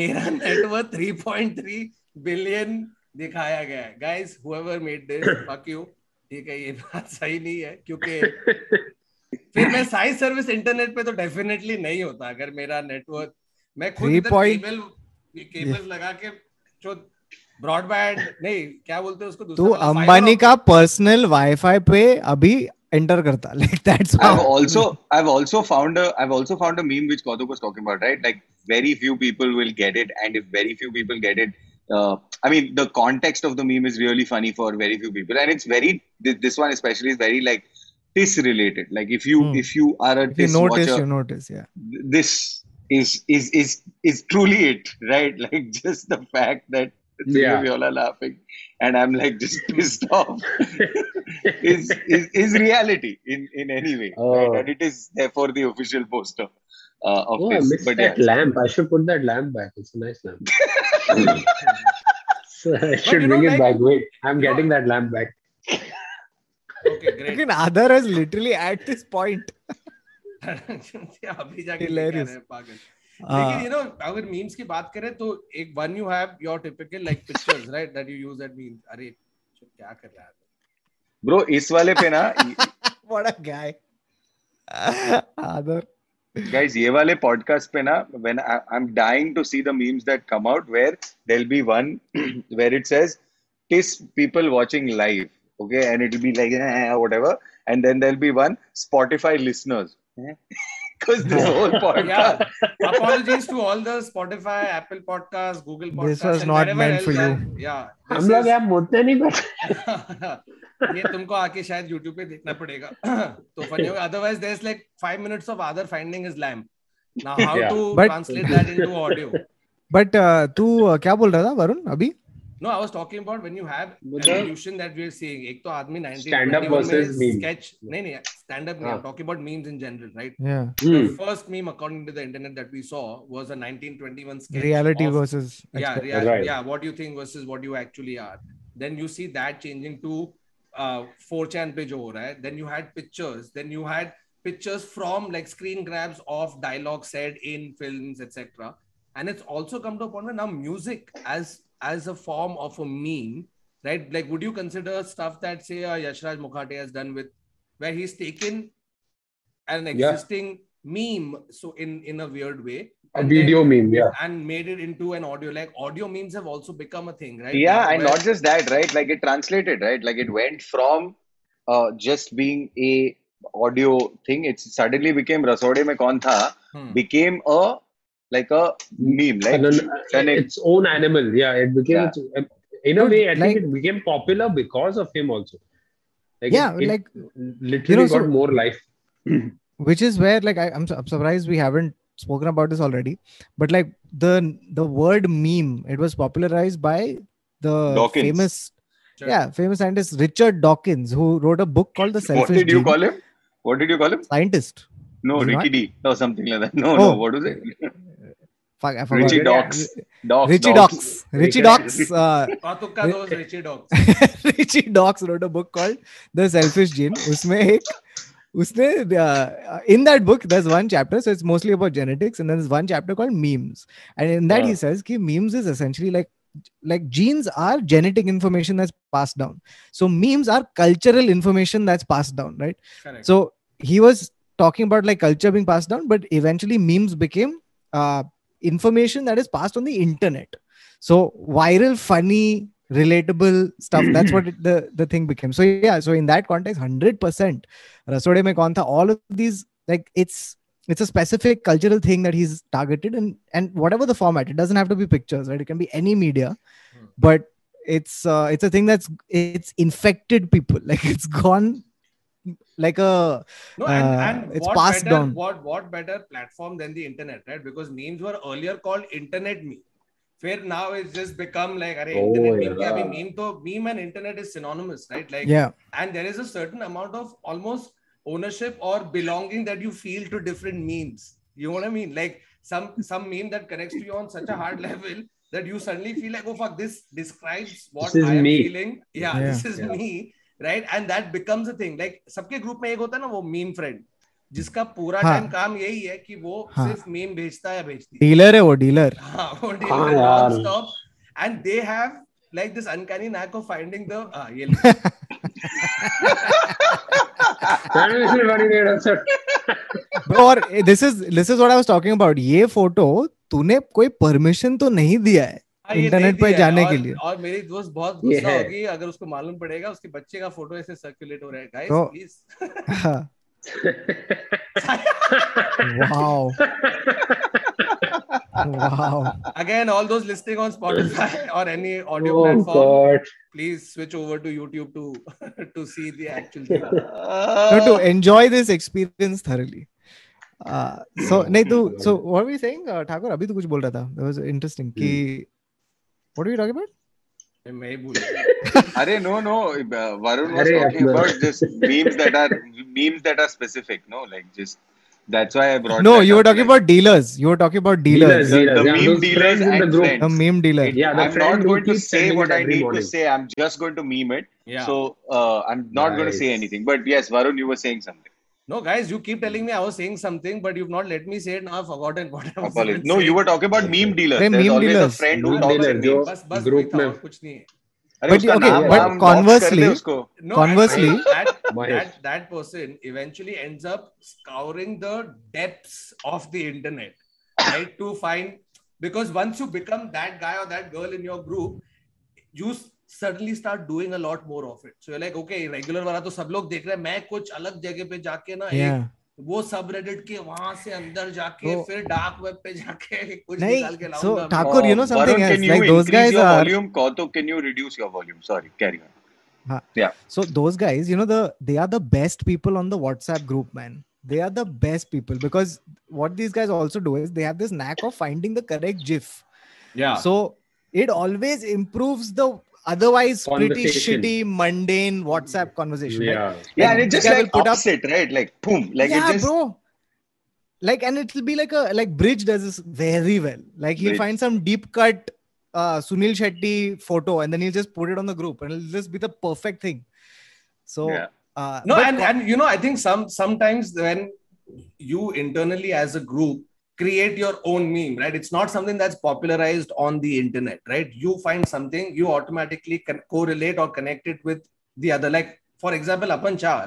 मेरा नेटवर्थ 3.3 बिलियन दिखाया गया है। गाइस हुएवर ठीक है ये बात सही नहीं है क्योंकि फिर मैं साइज़ सर्विस इंटरनेट पे तो डेफिनेटली नहीं होता। अगर मेरा नेटवर्क मैं खुद केबल केबल लगा के जो ब्रॉडबैंड नहीं क्या बोलते हैं उसको? तो अंबानी का पर्सनल वाईफाई पे अभी एंटर करता। Like that's I have also I have also found a I have also found a meme which Gautam was talking about right like very few people will get it and if very few people get it uh, I mean the context of the meme is really funny for very few people, and it's very this, this one especially is very like TISS related. Like if you Hmm. if you are a if you notice watcher, you notice yeah this is is is is truly it, right? Like just the fact that the three Yeah. of you all are laughing, and I'm like just pissed off. is, is is reality in in any way, right? Oh. And it is therefore the official poster uh, of Oh, I missed But that yeah, lamp. I should put that lamp back. It's a nice lamp. I should you know, it like- back. Wait, I'm getting that lamp back. Okay, great. Again, Adar is literally at this point. अभी जाके Hilarious. हैं, पागल Uh, लेकिन you know अगर memes की बात करें तो एक one you have your typical like pictures right that you use that memes अरे क्या कर रहा है ब्रो इस वाले पे ना what a guy. Adar. guys ye wale podcast pe na when I, i'm dying to see the memes that come out where there'll be one where it says TISS people watching live okay? And it'll be like eh, whatever. And then there'll be one spotify listeners. because this whole podcast. Yeah. Apologies to all the Spotify, Apple Podcasts, Google Podcasts. This was not meant for you. Yeah. हम लोग आप मुद्दे नहीं बच ये तुमको आके शायद YouTube पे देखना पड़ेगा तो फनी होगा otherwise there is like 5 minutes of other finding his lamp now how to translate that into audio but तू क्या बोल रहा था वरुण अभी no i was talking about when you have With the- evolution that we're seeing एक तो आदमी 19 Stand up 21 में versus meme. sketch नहीं नहीं stand up नहीं हाँ. I'm talking about memes in general right yeah the Hmm. first meme according to the internet that we saw was a 1921 sketch reality of- versus yeah, expect- rea- Right. yeah. What you think versus what you actually are. Then you see that changing to uh, 4chan पे जो हो रहा है. Then you had pictures. Then you had pictures from like screen grabs of dialogue said in films, etc. And it's also come to a point where now music as as a form of a meme, right? Like, would you consider stuff that say uh, Yashraj Mukhate has done with where he's taken an Yeah. existing meme so in in a weird way A video then- meme, yeah. and made it into an audio like audio memes have also become a thing right yeah Like, and where- not just that right like it translated right like it went from uh, just being a audio thing it suddenly became rasode mein kaun tha Hmm. became a like a meme like And then, it- its own animal. Yeah, it became. Yeah. Its, uh, in a way, I like- think it became popular because of him also. Like Yeah, it, it like, literally you know, got so- more life. which is where like I, I'm, I'm surprised we haven't spoken about this already but like the the word meme it was popularized by the Dawkins. famous Sure. yeah famous scientist richard dawkins who wrote a book called the selfish what did you gene. call him what did you call him scientist no ricky d or something like that no Oh. no what was it Fuck, I forgot. richie docs docs richie docs. docs richie docs uh, Kautuk ka dost Richie Dogs. Richie Docs wrote a book called The Selfish Gene. उसमें एक उसने uh, in that book there's one chapter so it's mostly about genetics and then there's one chapter called memes and in that he Yeah. says कि memes is essentially like like genes are genetic information that's passed down so memes are cultural information that's passed down right Correct. so he was talking about like culture being passed down but eventually memes became uh, information that is passed on the internet. So viral funny relatable stuff that's what it, the the thing became. So yeah so in that context 100% rasode mein kaun tha all of these like it's it's a specific cultural thing that he's targeted and and whatever the format it doesn't have to be pictures right? It can be any media Hmm. but it's uh, it's a thing that's it's infected people. Like it's gone like a no, and, uh, and it's passed better, down. What what better platform than the internet, right? Because memes were earlier called internet meme. Where now it's just become like, Are, oh, internet meme, yeah. I mean, meme, to, meme and internet is synonymous, right? Like, yeah. And there is a certain amount of almost ownership or belonging that you feel to different memes. You know what I mean? Like some some meme that connects to you on such a hard level that you suddenly feel like, oh fuck, this describes what this I am me. feeling. Yeah, yeah, this is yeah. me. Right and that becomes a thing like सबके group में एक होता है ना वो meme friend जिसका पूरा time हाँ, काम यही है कि वो हाँ, सिर्फ़ मीम भेजता है भेजती डीलर है वो डीलर हाँ वो dealer non stop and they have like this uncanny knack of finding the ये और this is this is what I was talking about ये फ़ोटो तूने कोई परमिशन तो नहीं दिया है। हाँ, इंटरनेट पे जाने के लिए। और मेरी दोस्त बहुत गुस्सा होगी अगर उसको मालूम पड़ेगा उसके बच्चे का फ़ोटो ऐसे सर्कुलेट हो रहा है। गाइस तो, please wow wow again all those listening on Spotify और any audio platform please switch over to YouTube to to see the actual to enjoy this experience thoroughly so नहीं तू so what we saying Thakur अभी तो कुछ बोल रहा था। That was interesting कि What are you talking about? Arey, no, no. Varun was talking about just memes that are memes that are specific. No, like just that's why I brought. No, you were talking about dealers. You were talking about dealers. dealers. The, meme dealers the group. Meme dealer. Yeah, I'm not going to say what I need to say. I'm just going to meme it. Yeah. So uh, I'm not going to say anything. But yes, Varun, you were saying something. No, guys, you keep telling me I was saying something, but you've not let me say it. Now I've forgotten what I was Apologies. even No, saying. you were talking about meme dealers. Hey, There's meme always dealers. a friend who Meme talks dealer, like जो memes. बस बस group वही था में- और कुछ नहीं है. अरे But उसका okay, नाम but वाम box कर दे conversely- उसको. No, Conversely- and that, Mahesh. that that person eventually ends up scouring the depths of the internet, right? to find because once you become that guy or that girl in your group, you suddenly start doing a lot more of it. So you're like, okay, regular वाला तो सब लोग देख रहे हैं मैं कुछ अलग जगह पे जाके ना Yeah. एक वो सब रेडिट के वहाँ से अंदर जाके तो- फिर डार्क वेब पे जाके कुछ नहीं, निकाल के so लाऊँगा Thakur, you know Uh, something Varun, else, can you like those increase guys your are- volume? Kautuk, can you reduce your volume? Sorry, carry on. So those guys, you know, the they are the best people on the WhatsApp group, man. They are the best people because what these guys also do is they have this knack of finding the correct GIF. yeah So it always improves the otherwise pretty shitty, mundane WhatsApp conversation. right? Yeah. Yeah, Like, and it just like put up- it, right? Like boom, like yeah, it just bro. Like, and it'll be like a like Bridge does this very well. Like he'll Bridge. find some deep cut uh Sunil Shetty photo and then he'll just put it on the group and it'll just be the perfect thing. So Yeah. uh no and, co- and you know i think some sometimes when you internally as a group create your own meme right it's not something that's popularized on the internet right you find something you automatically can correlate or connect it with the other like for example apan char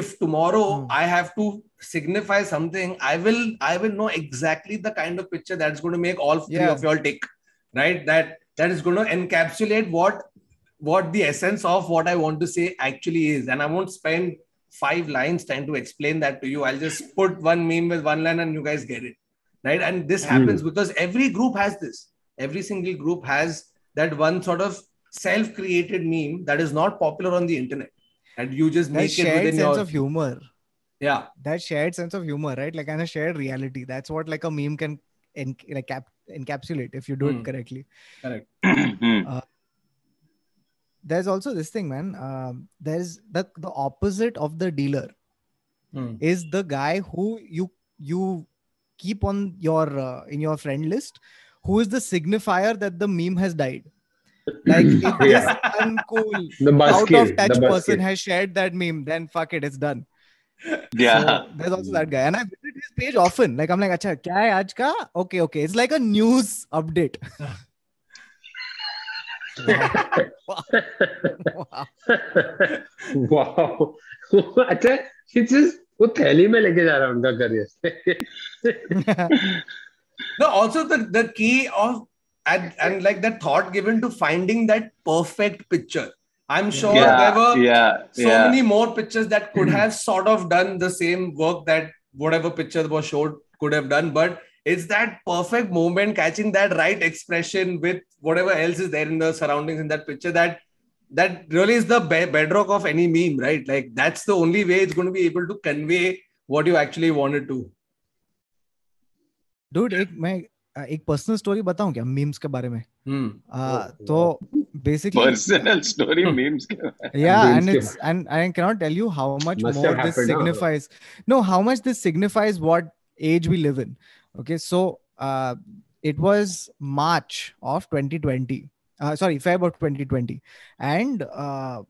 if tomorrow Hmm. i have to signify something i will i will know exactly the kind of picture that's going to make all three Yeah. of you all tick right that that is going to encapsulate what what the essence of what I want to say actually is. And I won't spend five lines trying to explain that to you. I'll just put one meme with one line and you guys get it. Right. And this happens because every group has this. Every single group has that one sort of self created meme that is not popular on the internet. And you just that make it shared within sense your. of humor. yeah. That shared sense of humor, right? Like and a shared reality. That's what like a meme can en- like cap- encapsulate if you do Hmm. it correctly. Correct. Hmm. There's also this thing, man. Um, there's the the opposite of the dealer Hmm. is the guy who you you keep on your uh, in your friend list who is the signifier that the meme has died like if this uncool out of touch person has shared that meme then fuck it it's done yeah so there's also that guy and i visit his page often like i'm like kya hai aaj ka okay okay it's like a news update wow. wow. wow. wow. It's just वो थैली में लेके जा रहा है उनका career No, also the, the key of and, and like that thought given to finding that perfect picture. I'm sure yeah, there were yeah, so yeah. many more pictures that could have sort of done the same work that whatever picture was showed could have done but it's that perfect moment catching that right expression with whatever else is there in the surroundings in that picture that that really is the be- bedrock of any meme right like that's the only way it's going to be able to convey what you actually wanted to dude एक मैं uh, एक personal story बताऊं क्या memes के बारे में hmm. uh, तो basically Personal story memes. के बारे में। yeah Memes and के it's and i cannot tell you how much Must more have this happened, huh? signifies no how much this signifies what age we live in okay so uh it was march of 2020 uh, sorry feb of 2020 and uh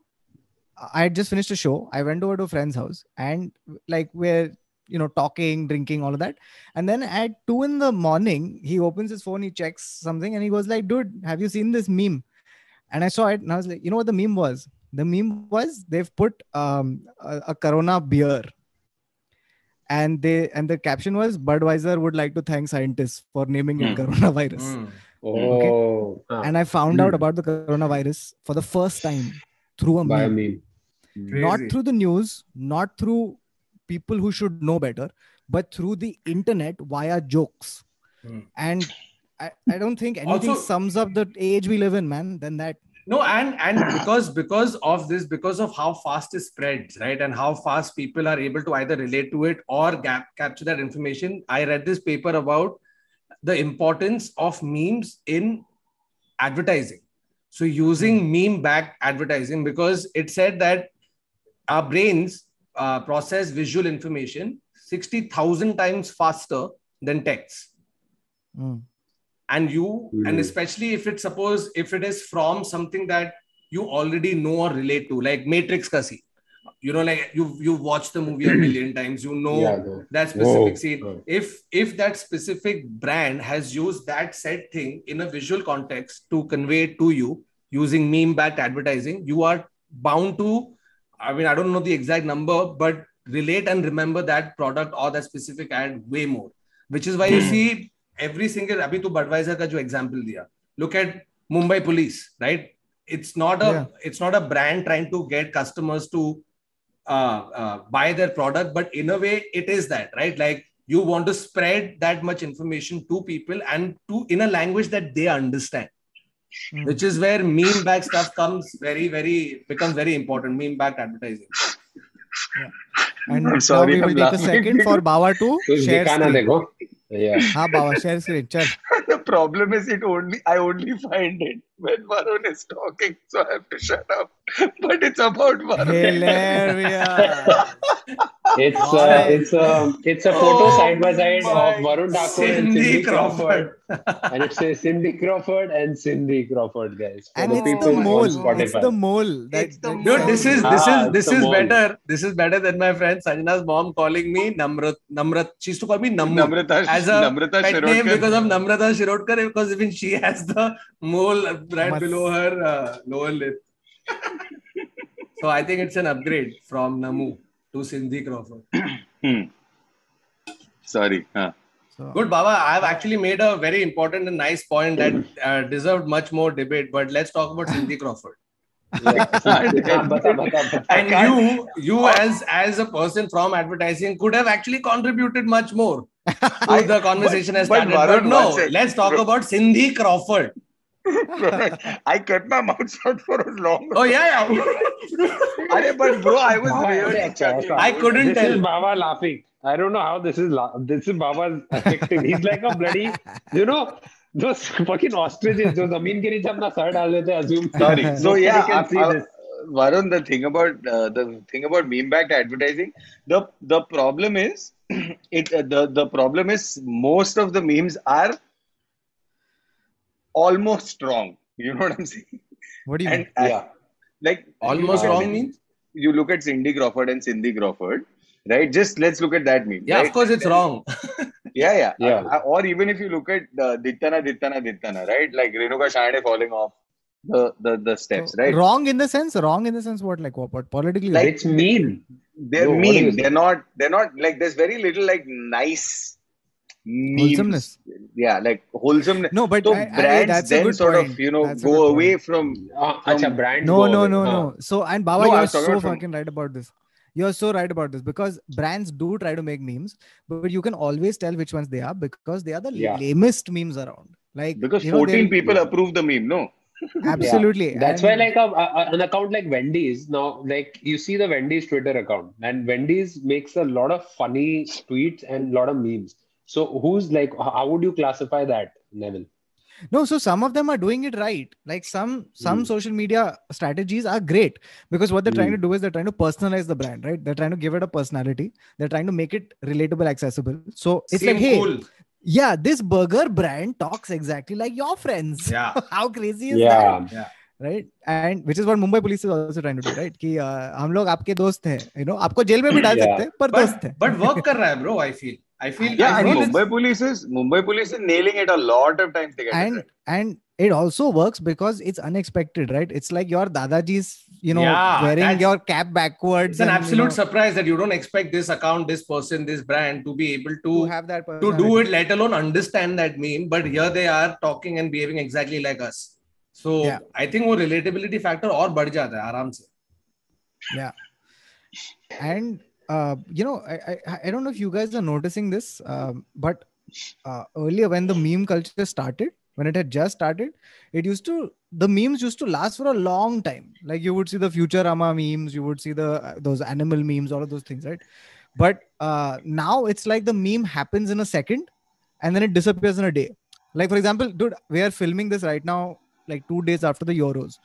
i had just finished a show. I went over to a friend's house and like we're you know talking drinking all of that. And then at two in the morning he opens his phone he checks something and he goes like dude have you seen this meme? And i saw it and i was like you know what the meme was? The meme was they've put um, a, a corona beer. And they and the caption was budweiser would like to thank scientists for naming it Hmm. coronavirus. Hmm. Oh, ah, and i found out Hmm. about the coronavirus for the first time through a by meme. meme. not through the news not through people who should know better but through the internet via jokes. Hmm. and I, I don't think anything Also- sums up the age we live in man than that. No and and because because of this because of how fast it spreads right? And how fast people are able to either relate to it or gap, capture that information. I read this paper about the importance of memes in advertising so using meme backed advertising because it said that our brains uh, process visual information 60,000 times faster than text. Mm. And you, and Mhm. especially if it's suppose if it is from something that you already know or relate to, like Matrix Kasi. You know, like you've you've watched the movie a million times, you know Yeah, that specific Whoa. scene. If if that specific brand has used that said thing in a visual context to convey it to you using meme backed advertising, you are bound to, I mean, I don't know the exact number, but relate and remember that product or that specific ad way more. Which is why you see every single Abhi to Budweiser ka jo example diya. Look at Mumbai Police, right? It's not a Yeah. it's not a brand trying to get customers to uh, uh, buy their product but in a way it is that right like you want to spread that much information to people and to in a language that they understand mm. which is where meme back stuff comes very very becomes very important meme back advertising yeah. and I'm sorry, now we will take a second for Bawa to share screen. Yeah. Haan, share screen. The problem is it only I only find it when Varun is talking, so I have to shut up. But it's about Varun. hilarious it's uh, it's a it's a photo Oh side by side of Varun Thakur and Cindy Cindy Crawford. Crawford and it says Cindy Crawford and Cindy Crawford guys for and the it's the people on mole it's the mole that, It's the that Dude, this is this Ah, is this it's a is mole. better. This is better than my friend Sanjana's mom calling me Namrat. Namrat. She used to call me Nammu Namrata, as a Namrata pet name because of Namrata Shirodkar because even she has the mole right below her uh, lower lip. so I think it's an upgrade from Namu to Cindy Crawford. Sorry. Huh. So, Good, Baba. I've actually made a very important and nice point that uh, deserved much more debate, but let's talk about Cindy Crawford. and you, you as as a person from advertising, could have actually contributed much more to the conversation but, as started. But, but no, let's talk about Cindy Crawford. I cut my mouth shut for a long Oh yeah, yeah. But bro, I was really I couldn't this tell. This is Baba laughing. I don't know how this is. La- this is Baba's effective. He's like a bloody, you know, those fucking ostriches. Those Amin Giri jab na sir dal dete assume. Sorry. So, yeah. yeah, can see uh, this. Uh, Varun, the thing about uh, the thing about meme backed advertising, the the problem is, it uh, the the problem is most of the memes are almost wrong. You know what I'm saying? what do you mean And uh, Yeah. like Almost you look wrong at- means? You look at Cindy Crawford and Cindy Crawford, right? Just let's look at that meme. Yeah, right? of course it's wrong. Yeah, yeah, Yeah. Uh, or even if you look at uh, Dittana, Dittana, Dittana, right? Like Renuka Shahane falling off the the, the steps, So, right? wrong in the sense wrong in the sense what like what, what politically Like- it's mean They're Bro, what do you mean. They're not. They're not like. There's very little like nice needs, wholesomeness. Yeah, like wholesomeness. No, but so I, brands I, then sort point. of you know that's go away from. Uh, from achha, brand. No, no, no, huh. no. So and Baba, no, you're so fucking from... right about this. You're so right about this because brands do try to make memes, but you can always tell which ones they are because they are the yeah. lamest memes around. Like because know, 14 people yeah. approve the meme, no? Absolutely. Yeah. That's and... why, like, a, a, an account like Wendy's now, like, you see the Wendy's Twitter account, and Wendy's makes a lot of funny tweets and a lot of memes. So, who's like, h- how would you classify that, Neville? no so some of them are doing it right like some some Hmm. social media strategies are great because what they're trying Hmm. to do is they're trying to personalize the brand right they're trying to give it a personality they're trying to make it relatable accessible so it's Seem like hey cool. yeah this burger brand talks exactly like your friends Yeah. how crazy is that Yeah. right and which is what mumbai police is also trying to do right कि uh, हम लोग आपके दोस्त हैं you know आपको jail में भी डाल Yeah. सकते हैं पर दोस्त But, हैं but work कर रहा है bro. I feel. I feel. Yeah, I and feel it's- Mumbai police is Mumbai police is nailing it a lot of times. They get it and right. and it also works because it's unexpected right it's like your dadaji's you know Yeah, wearing that's- your cap backwards It's an and, you absolute know, surprise that you don't expect this account, this person, this brand to be able to to have that to do personality. it, let alone understand that meme. But here they are talking and behaving exactly like us. So Yeah. I think वो relatability factor और बढ़ जाता है आराम से. and uh, you know I, I i don't know if you guys are noticing this um, but uh, earlier when the meme culture started when it had just started it used to the memes used to last for a long time. Like you would see the futurama memes you would see the uh, those animal memes all of those things right? But uh, now it's like the meme happens in a second and then it disappears in a day. Like for example dude we are filming this right now like two days after the euros.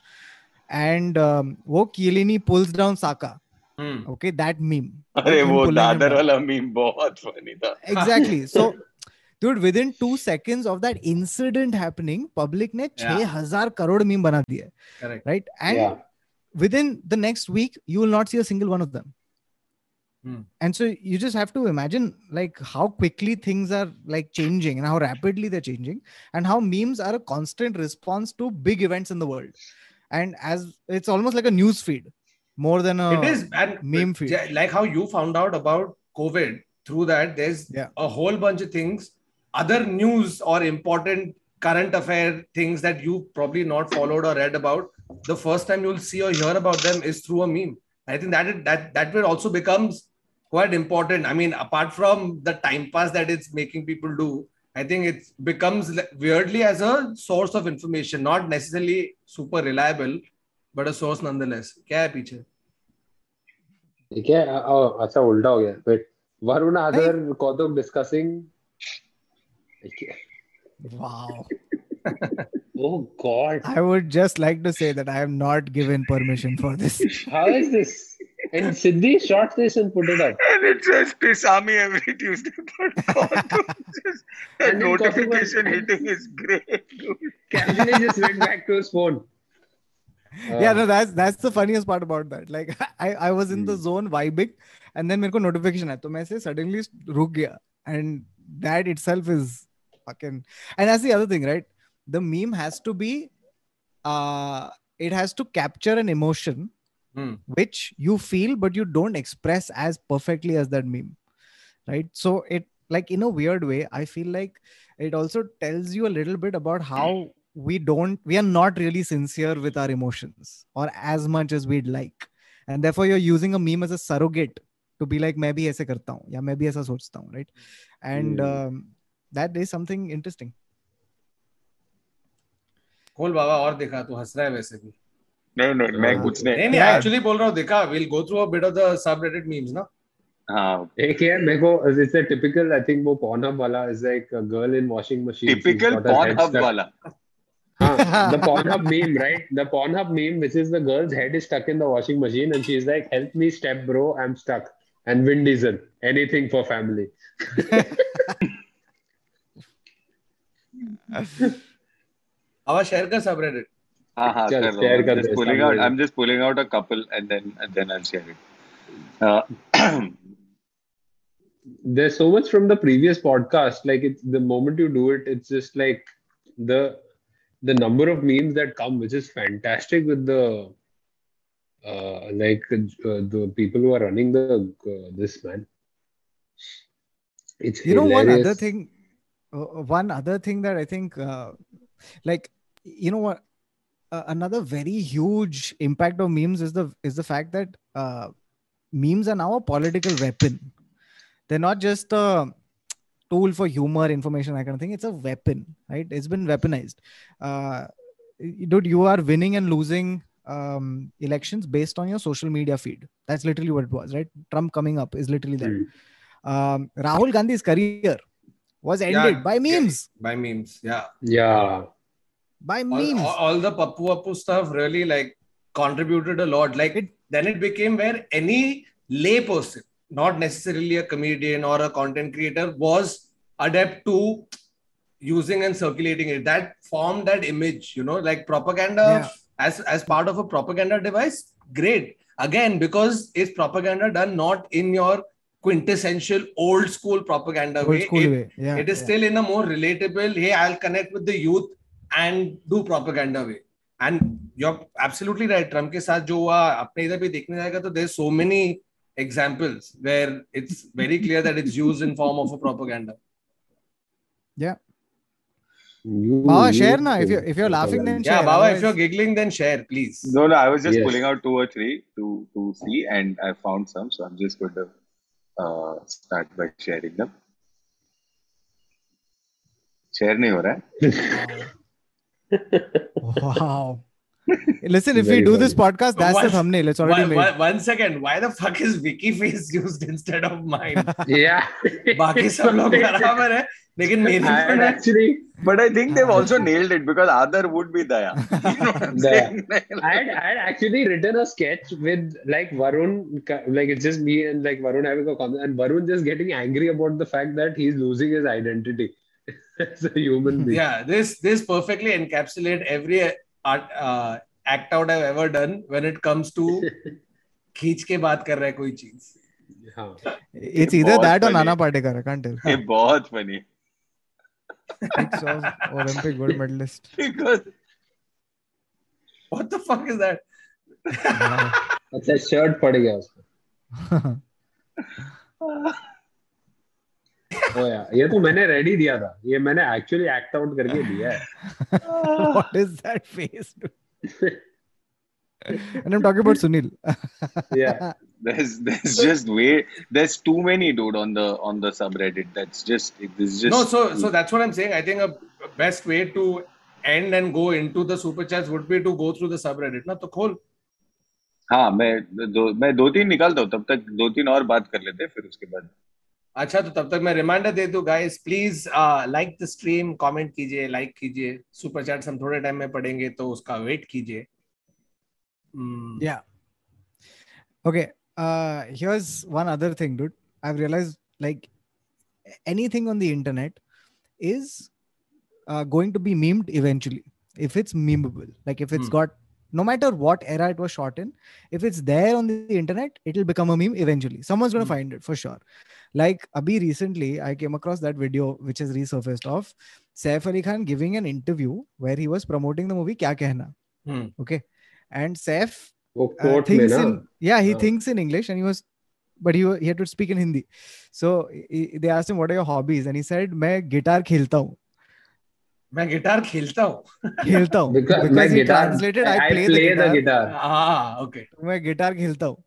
And um, wo Chiellini pulls down Saka Hmm. Okay, that meme. अरे Him वो pulling him Dadar down. वाला meme बहुत funny था Exactly. So, dude, within two seconds of that incident happening, public ने Yeah. 6000 crore meme बना दिए, Correct. right? And yeah. within the next week, you will not see a single one of them. Hmm. And so you just have to imagine like how quickly things are like changing and how rapidly they're changing, and how memes are a constant response to big events in the world. And as it's almost like a news feed more than a it is and meme feed. like how you found out about covid through that there's Yeah. a whole bunch of things other news or important current affair things that you probably not followed or read about the first time you'll see or hear about them is through a meme i think that it, that that will also becomes quite important i mean apart from the time pass that it's making people do i think it becomes weirdly as a source of information not necessarily super reliable but a source nonetheless क्या है पीछे ठीक है oh, अच्छा उल्टा हो गया wait Varun Adar Kautuk discussing wow. oh god I would just like to say that I am not given permission for this. how is this and Siddhi shot this and put it up and it says Pisami every Tuesday just was- notification hitting is great dude. casually just went back to his phone yeah, Uh, no, that's that's the funniest part about that. Like I, I was in the Hmm. zone vibing, and then मेरे को notification आया, तो मैं ऐसे suddenly रुक गया, and that itself is fucking. And that's the other thing, right? The meme has to be, uh, it has to capture an emotion Hmm. which you feel but you don't express as perfectly as that meme, right? So it like in a weird way, I feel like it also tells you a little bit about how we don't we are not really sincere with our emotions or as much as we'd like and therefore you're using a meme as a surrogate to be like मैं भी ऐसे करता हूँ या मैं भी ऐसा सोचता हूँ right and Hmm. um, that is something interesting खोल बाबा और दिखा तू हंस रहा है वैसे भी नहीं नहीं मैं हाँ। कुछ नहीं नहीं नहीं Yeah. एक्चुअली बोल रहा हूँ दिखा will go through a bit of the subreddit memes ना हाँ एक है मेरे को it's a typical I think वो Pornhub वाला is like a girl in washing machine She's typical got her head Pornhub stuck- वाला हाँ, the Pornhub meme, right? The Pornhub meme, which is the girl's head is stuck in the washing machine, and she's like, "Help me, step bro, I'm stuck." And Vin Diesel, anything for family. Our share ka subreddit. Uh-huh, share I'm, just pulling out, I'm just pulling out a couple and then and then I'll share it. Uh, there's so much from the previous podcast like it's the moment you do it it's just like the the number of memes that come, which is fantastic with the uh, like uh, the people who are running the uh, this man. It's you know one other thing uh, one other thing that i think uh, like you know what? Uh, another very huge impact of memes is the is the fact that uh, memes are now a political weapon. They're not just a tool for humor information that kind of thing it's a weapon right it's been weaponized uh, dude you are winning and losing um, elections based on your social media feed that's literally what it was right trump coming up is literally that Hmm. um, Rahul Gandhi's career was ended by memes. by memes yeah Yeah. By all, memes. all, all the Pappu Appu stuff really like contributed a lot. Like It- then it became where any lay person, not necessarily a comedian or a content creator, was adept to using and circulating it. That formed that image, you know, like propaganda Yeah. as as part of a propaganda device. Great. Again, because it's propaganda done not in your quintessential old school propaganda Old way. school It- way. Yeah. it is yeah. still in a more relatable hey i'll connect with the youth and do propaganda way and you're absolutely right trump के साथ जो हुआ अपने इधर भी देखने जाएगा तो there's so many examples where it's very clear that it's used in form of a propaganda You, Baba, you- share na. If you're if you're laughing, then yeah share. baba if Otherwise- you're giggling then share please no no I was just Yes. pulling out two or three to to see and I found some so I'm just going to uh, start by sharing them share नहीं हो रहा है Wow. Listen, if very we do funny. this podcast, that's one, the thumbnail. It's already one, made. One second. Why the fuck is Wiki face used instead of mine? yeah. Baki sab log barabar hai, lekin main actually. But I think they've also nailed it because other would be Daya. You know I had I had actually written a sketch with like Varun, like it's just me and like Varun having a comment, and Varun just getting angry about the fact that he's losing his identity as a human being. Yeah, this this perfectly encapsulate every act out have ever done when it comes to खींच के बात कर रहा है कोई चीज़। It's इधर that और Nana Patekar I can't tell ये बहुत funny Olympic gold medallist what the fuck is that अच्छा शर्ट पड़ गया उसका। ये तो मैंने रेडी दिया था ये मैंने एक्चुअली एक्ट आउट करके दिया है what is that face? dude? and I'm talking about Sunil. Yeah. there's there's just way there's too many dude on the on the subreddit. That's just it is just no so so that's what I'm saying I think a best way to end and go into the super chats would be to go through the subreddit ना तो खोल हाँ मैं दो मैं दो तीन निकालता हूँ तब तक दो तीन और बात कर लेते हैं फिर उसके बाद अच्छा तो तब तक मैं रिमाइंडर दे दू guys please like the stream comment कीजिए लाइक कीजिए। सुपर चैट हम थोड़े टाइम में पढ़ेंगे तो उसका वेट कीजिए। या okay here's one other thing dude I have realise like anything on the internet is going to be memed eventually if it's memeable like if it's got no matter what era it was shot in if it's there on the internet it'll become a meme eventually. Someone's going to mm-hmm. find it for sure. Like abhi recently i came across that video which has resurfaced of saif ali khan giving an interview where he was promoting the movie kya kehna mm. okay? And saif uh, thinks in, yeah he yeah. thinks in english and he was but he, he had to speak in hindi. So he, they asked him what are your hobbies? And he said main guitar khelta hu. मैं guitar खेलता हूँ। खेलता हूँ। Translated I play the guitar हाँ okay तो मैं guitar खेलता हूँ।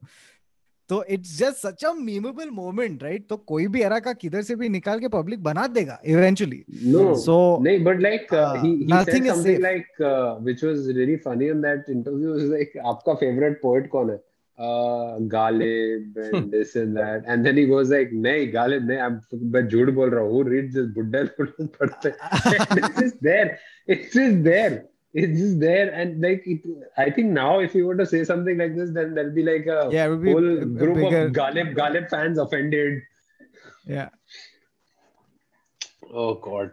तो it's just such a memeable moment right तो कोई भी एरा का किधर से भी निकाल के पब्लिक बना देगा इवेंचुअली नो सो नहीं but like he nothing is like which was really funny in that interview is like आपका फेवरेट पोएट कौन है? uh, Ghalib and this and that. And then he goes like, "Nay, Ghalib, Nay, I'm but jhoot bol raha. Who reads this Buddha? it's just there. It's just there. It's just there. And like, it, I think now if you were to say something like this, then there'll be like a yeah, be whole a, a group bigger... of Ghalib, Ghalib fans offended. Yeah. Oh God.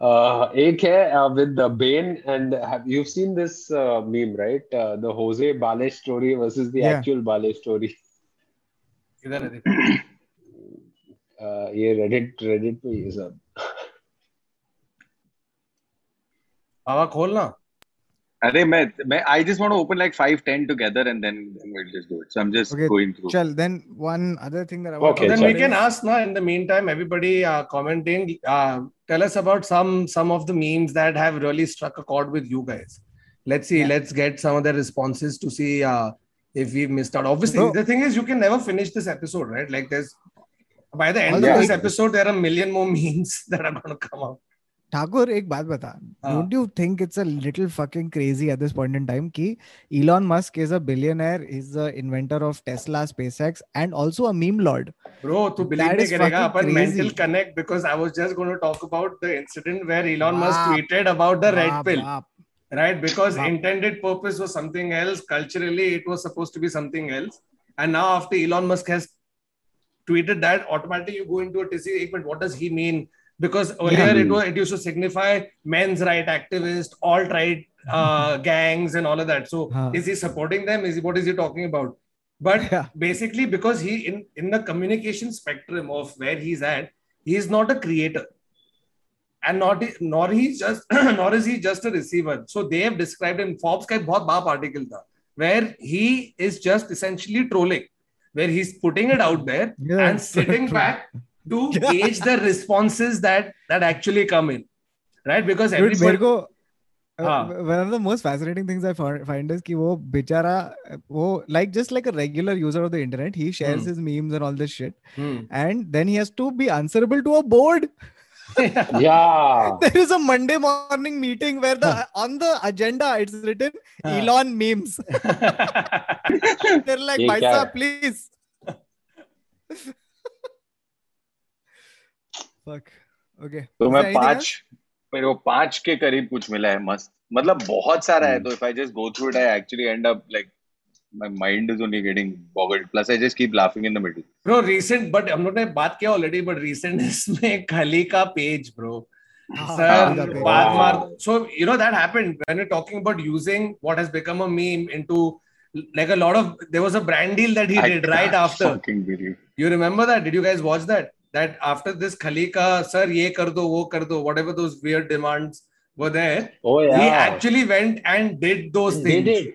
Uh, एक है uh, with the Bane and have you've seen this uh, meme right? Uh, the Jose Bale story versus the Yeah. actual Bale story. इधर है देख। Uh, ये Reddit Reddit पे ये सब. बाबा खोल Are I just want to open like five, ten together and then, we'll just do it. So I'm just okay, going through. Chal, then one other thing that I want okay, to Then we can ask now in the meantime, everybody uh, commenting, uh, tell us about some some of the memes that have really struck a chord with you guys. Let's see, let's get some of the responses to see uh, if we missed out. Obviously, the thing is, you can never finish this episode, right? Like, there's by the end of this episode, there are a million more memes that are going to come out. Thakur एक बात बता। Don't you think it's a little fucking crazy at this point in time कि Elon Musk is a billionaire is the inventor of Tesla SpaceX and also a meme lord bro तू believe नहीं करेगा अपन mental connect because I was just gonna talk about the incident where Elon Musk tweeted about the red pill right because intended purpose was something else culturally it was supposed to be something else and now after Elon Musk has tweeted that automatically you go into a tizzy एक minute what does he mean because earlier it was it used to signify men's right activist alt right uh, gangs and all of that so Huh. is he supporting them is he what is he talking about but Yeah. basically because he in in the communication spectrum of where he's at he is not a creator and not nor he's just nor is he just a receiver. So they have described him. Forbes का एक बहुत बड़ा article था where he is just essentially trolling, where he's putting it out there Yeah. and sitting back to gauge the responses that that actually come in, right? Because Dude, मेरे everybody. को uh, हाँ. one of the most fascinating things I find, find is कि वो बेचारा वो like just like a regular user of the internet he shares Hmm. his memes and all this shit Hmm. and then he has to be answerable to a board Yeah. There is a Monday morning meeting where the on the agenda it's written Huh. Elon memes. They're like, ये "Bhai क्या साहब, please." Fuck okay तो मैं पाँच मेरे को पाँच के करीब कुछ मिला है मस्त। मतलब बहुत सारा है hmm. तो if I just go through it I actually end up like my mind is only getting boggled plus I just keep laughing in the middle bro recent but हम लोगों ने बात किया ऑलरेडी बट रीसेंट इसमें खली का page bro sir बात मार so you know that happened when you talking about using what has become a meme into like a lot of there was a brand deal that he I did right after. you remember that? Did you guys watch that after this khali ka sir ye kar do wo kar do whatever those weird demands were there Oh yeah. he actually went and did those They things did.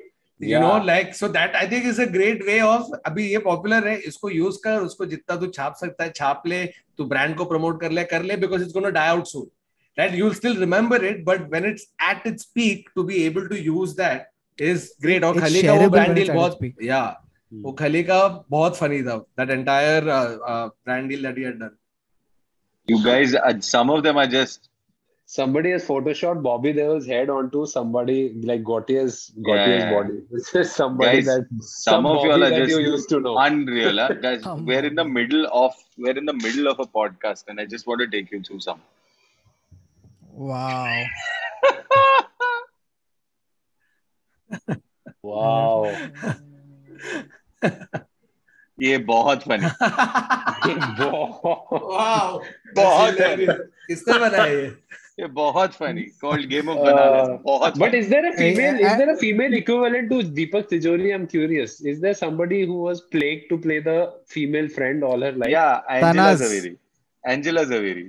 you Yeah. know like so that i think is a great way of अभी ये popular है इसको use कर उसको जितना तू छाप सकता है छाप ले तू ब्रांड को प्रमोट कर ले कर ले because it's going to die out soon right you'll still remember it but when it's at its peak to be able to use that is great और It's खली का वो shareable brand when deal it's at बहुत yeah Hmm. वो खली का बहुत funny था that entire uh, uh, brand deal that he had done you guys uh, some of them are just Somebody has photoshopped Bobby Deol's head onto somebody like Gautier's Gautier's Yeah. body. It's just somebody Guys, that some some of you all are just you used to know. unreal huh? guys Come we're in the middle of we're in the middle of a podcast and i just want to take you through some Wow. Wow. ये बहुत funny बहुत बहुत किसने बनाया ये ये बहुत funny called game of banana बहुत but is there a female is there a female equivalent to Deepak Tijori I am curious is there somebody who was plague to play the female friend all her life या Angela Jhaveri Angela Jhaveri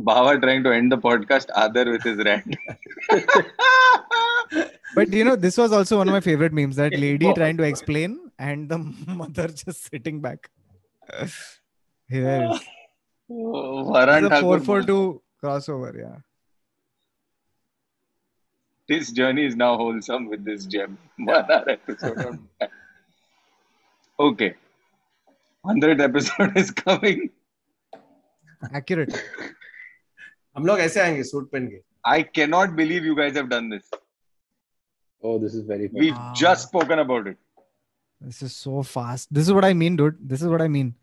Bawa trying to end the podcast. Other with his rant. But you know, this was also one of my favorite memes. That lady trying to explain and the mother just sitting back. Here is. Varun It's a Thakur. 442 crossover, yeah. This journey is now wholesome with this gem. One hour episode. Okay. 100th episode is coming Accurate. हम लोग ऐसे आएंगे suit पहन के I cannot believe you guys have done this. Oh, this is very funny. We've Ah. just spoken about it. This is so fast. This is what I mean, dude. This is what I mean.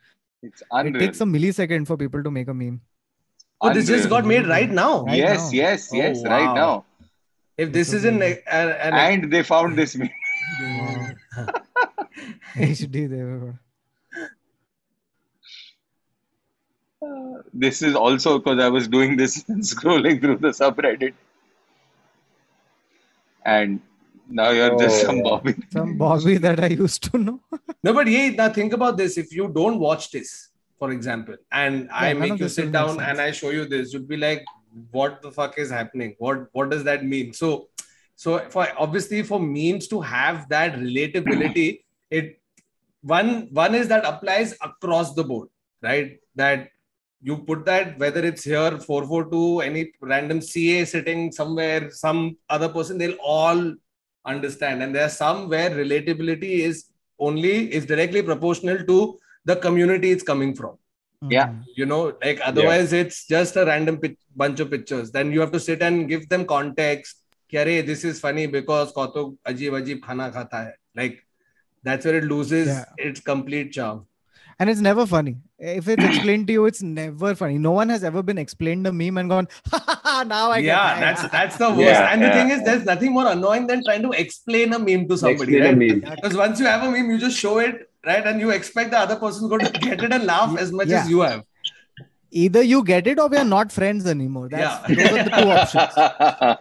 It's It unreal. takes a millisecond for people to make a meme. oh this just Unreal. got made right now Right yes, now. yes, Oh, yes, right wow. now. if this is an, an, an And they found this meme. HD there. This is also because I was doing this and scrolling through the subreddit. And now you're just Oh, some yeah. Bobby. Some Bobby that I used to know. no but yeah now think about this if you don't watch this for example and i Yeah, none make you sit down sense. and i show you this you'd be like what the fuck is happening what what does that mean so so for obviously for memes to have that relatability it one one is that applies across the board right that you put that whether it's here 442 any random ca sitting somewhere some other person they'll all understand. And there are some where relatability is only is directly proportional to the community it's coming from. Hmm. Yeah. You know like otherwise yeah. it's just a random bunch of pictures. Then you have to sit and give them context. Kyare, this is funny because kato ajeeb ajeeb khana khata hai. Like that's where it loses yeah. its complete charm. And it's never funny. If it's explained to you, it's never funny. No one has ever been explained a meme and gone, ha ha ha, now I get yeah it." that's that's the worst Yeah, and the yeah. thing is there's nothing more annoying than trying to explain a meme to somebody Explain a right? meme. because once you have a meme you just show it right and you expect the other person going to get it and laugh as much Yeah. as you have Either you get it or we are not friends anymore. That's Yeah. those are the two options.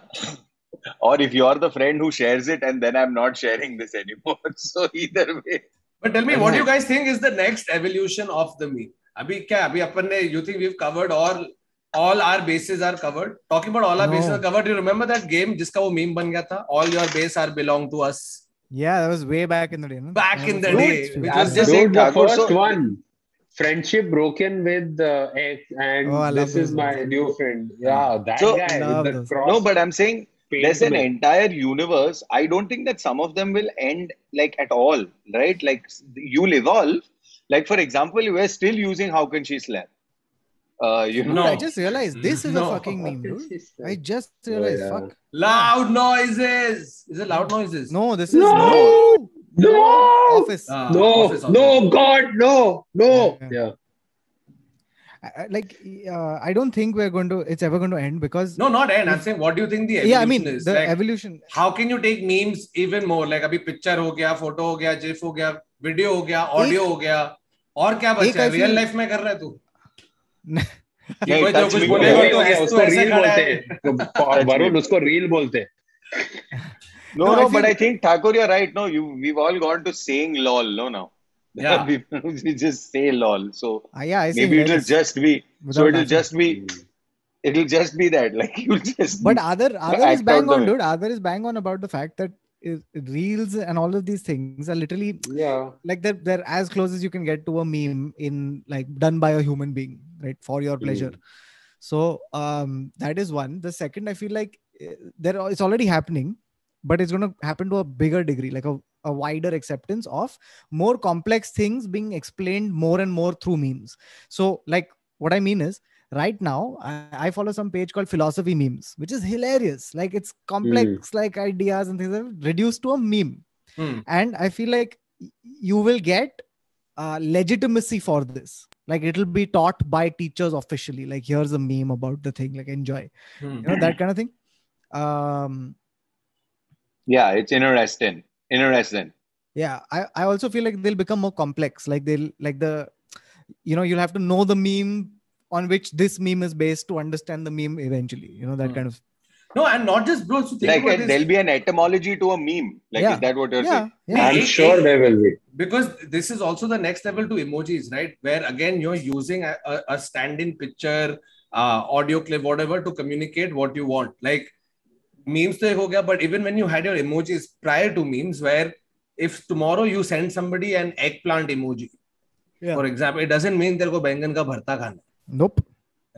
or if you're the friend who shares it and then I'm not sharing this anymore. So either way. But tell me, what do you guys think is the next evolution of the meme? अभी क्या अभी अपन ने you think we've covered all all our bases are covered. Talking about all our No. bases are covered. You remember that game जिसका वो meme बन गया था? All your base are belong to us. Yeah, that was way back in the day. No? Back in the No, day, it's- which I'm was just just saying, Dude, the Thakur, first so- one. Friendship broken with uh, ex, and Oh, I love this those is my ones. new friend. Yeah, that So- guy Love with the those. cross. No, but I'm saying there's an paint entire universe. I don't think that some of them will end like at all, right? Like you'll evolve. Like for example, we're still using how can she slap? Uh, you know, Dude, I just realized this is No. a fucking meme, with- dude. I just realized. yeah. Fuck. loud noises. Is it loud noises? No, this is No! no. No! Office. Ah, No, office, office. no, God, no, no. Yeah. Yeah. Like uh, I don't think we're going to. It's ever going to end because. No, not end. I'm saying, what do you think the evolution yeah, I mean is? the like, evolution. how can you take memes even more? Like अभी picture हो गया, photo हो गया, GIF हो गया, video हो गया, audio हो गया, और क्या बचा है? Real life में कर रहा है तू? नहीं, कोई जो कुछ me बोलेगा तो हो उसको तो रील बोलते है। हैं वरुण उसको रील बोलते हैं no, No, no, I but feel- I think Thakur, you're right. No, you we've all gone to saying lol. No, now. Yeah. we, we just say lol. So Ah, yeah, I see. maybe it'll just be. So it'll just be. It'll just be that. Like you'll just. But Aadar Aadar is bang on, dude. Aadar is bang on about the fact that uh, reels and all of these things are literally yeah like they're they're as close as you can get to a meme in like done by a human being, right? For your pleasure. So um that is one. The second, I feel like uh, there it's already happening, but it's going to happen to a bigger degree, like a, a wider acceptance of more complex things being explained more and more through memes. So like what I mean is right now I, I follow some page called philosophy memes, which is hilarious. Like it's complex like ideas and things are reduced to a meme Hmm. and i feel like you will get uh, legitimacy for this like it'll be taught by teachers officially like here's a meme about the thing like enjoy Hmm. you know that kind of thing um Yeah, it's interesting. Interesting. yeah i i also feel like they'll become more complex like they'll like the you know you'll have to know the meme on which this meme is based to understand the meme eventually you know that Hmm. kind of No, and not just bro. So think Like about this. there'll be an etymology to a meme. Like Yeah. is that what you're yeah saying? yeah i'm Hey, sure hey. there will be because this is also the next level to emojis right where again you're using a, a, a stand-in picture uh, audio clip whatever to communicate what you want like memes to ho gaya, but even when you had your emojis prior to memes where if tomorrow you send somebody an eggplant emoji Yeah. for example it doesn't mean तेरे को बैंगन का भरता खाना nope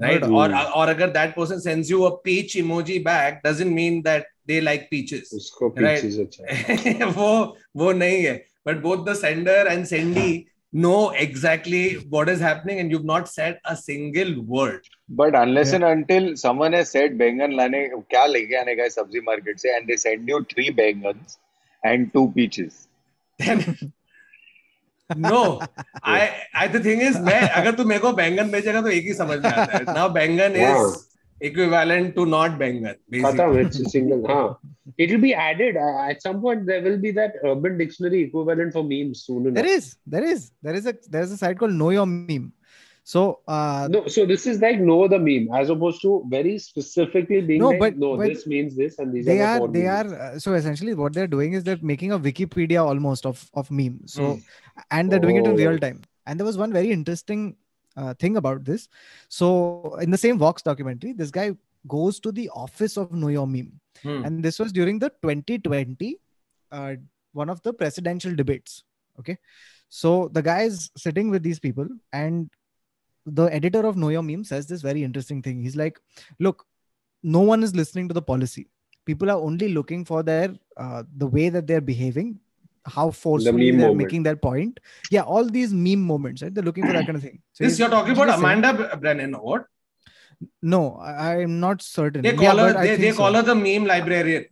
right Not or or अगर that person sends you a peach emoji back doesn't mean that they like peaches उसको Right. पीछे से अच्छा वो वो नहीं है but both the sender and sendee know exactly what is happening and you've not said a single word But unless Yeah. and until someone has said बैंगन लाने क्या लेके आने का है सब्ज़ी मार्केट से and they send you three बैंगन्स and two peaches. then no I I the thing is मैं अगर तू मेरे को बैंगन भेजेगा तो एक ही समझ में आता है now बैंगन is Wow. equivalent to not Bengal. Basically. huh. It will be added uh, at some point. There will be that Urban Dictionary equivalent for memes soon enough. There is, there is, there is a there is a site called Know Your Meme. So uh, no, so this is like know the meme as opposed to very specifically being no, like, but, no, but this means this and these they are, the they memes. are. Uh, so essentially, what they're doing is they're making a Wikipedia almost of of memes. So mm. and they're oh. doing it in oh. real time. And there was one very interesting uh, thing about this. So in the same vox documentary this guy goes to the office of meme Hmm. and this was during the 2020 uh, one of the presidential debates. Okay. So the guy is sitting with these people and the editor of meme says this very interesting thing. He's like look no one is listening to the policy. People are only looking for their uh, the way that they're behaving how forcefully meme they're moment. making their point yeah all these meme moments right they're looking for that kind of thing so this you're talking about actually saying- Amanda B- Brennan or what no I, i'm not certain they Yeah, call her but I they, think they so. call her the meme librarian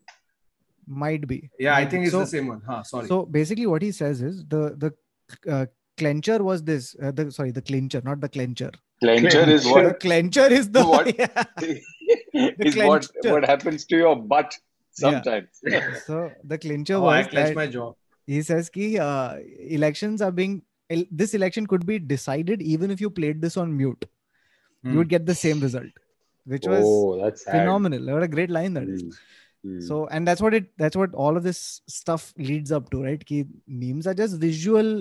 might be yeah I Might be. think it's so, the same one huh sorry So basically, what he says is the the uh, clencher was this. Uh, the sorry, the clincher, not the clencher. Clencher is The what clencher is the What? Yeah. is what clencher. what happens to your butt sometimes. Yeah. So the clincher oh, I was clenched that my jaw he says ki uh, elections are being this election could be decided even if you played this on mute, Hmm. you would get the same result, which was oh, that's sad. phenomenal. What a great line that is. Mm, mm. So and that's what it that's what all of this stuff leads up to, right? Ki memes are just visual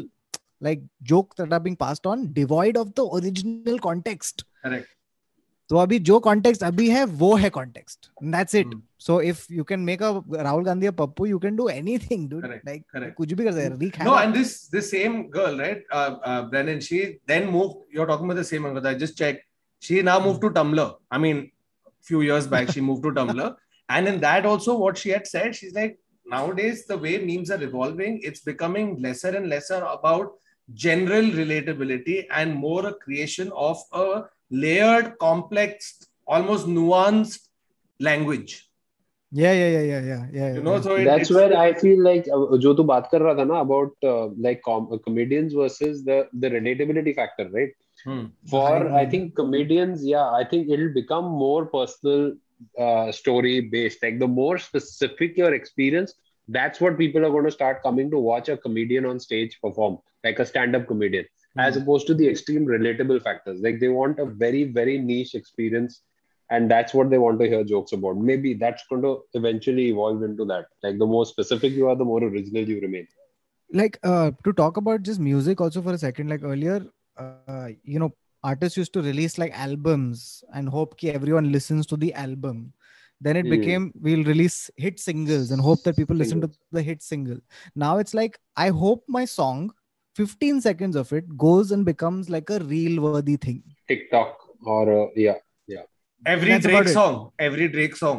like jokes that are being passed on, devoid of the original context. correct तो अभी जो context अभी है वो है context that's it Hmm. So if you can make a Rahul Gandhi a Pappu you can do anything dude Correct, like correct. कुछ भी कर सकते हैं rig No, and this this same girl, right, uh, uh, Brennan, she then moved. You're talking about the same one. I just checked. She now moved to Tumblr. I mean, few years back, she moved to Tumblr, and in that also, what she had said, she's like, nowadays the way memes are evolving, it's becoming lesser and lesser about general relatability and more a creation of a layered, complex, almost nuanced language. yeah yeah yeah yeah yeah yeah You know, yeah. so it, That's it's, where I feel like uh, जो तू बात कर रहा था ना about uh, like com- comedians versus the the relatability factor, right? Hmm. For I- I think comedians, yeah, I think it'll become more personal uh, story based. Like the more specific your experience, that's what people are going to start coming to watch a comedian on stage perform, like a stand-up comedian, as opposed to the extreme relatable factors. Like they want a very very niche experience and that's what they want to hear jokes about. Maybe that's going to eventually evolve into that. Like the more specific you are the more original you remain. Like uh to talk about just music also for a second like earlier uh you know artists used to release like albums and hope ki everyone listens to the album. Then it Hmm. became we'll release hit singles and hope that people listen to the hit single. Now it's like i hope my song 15 seconds of it goes and becomes like a reel worthy thing tiktok or uh, yeah Every That's Drake song, every Drake song.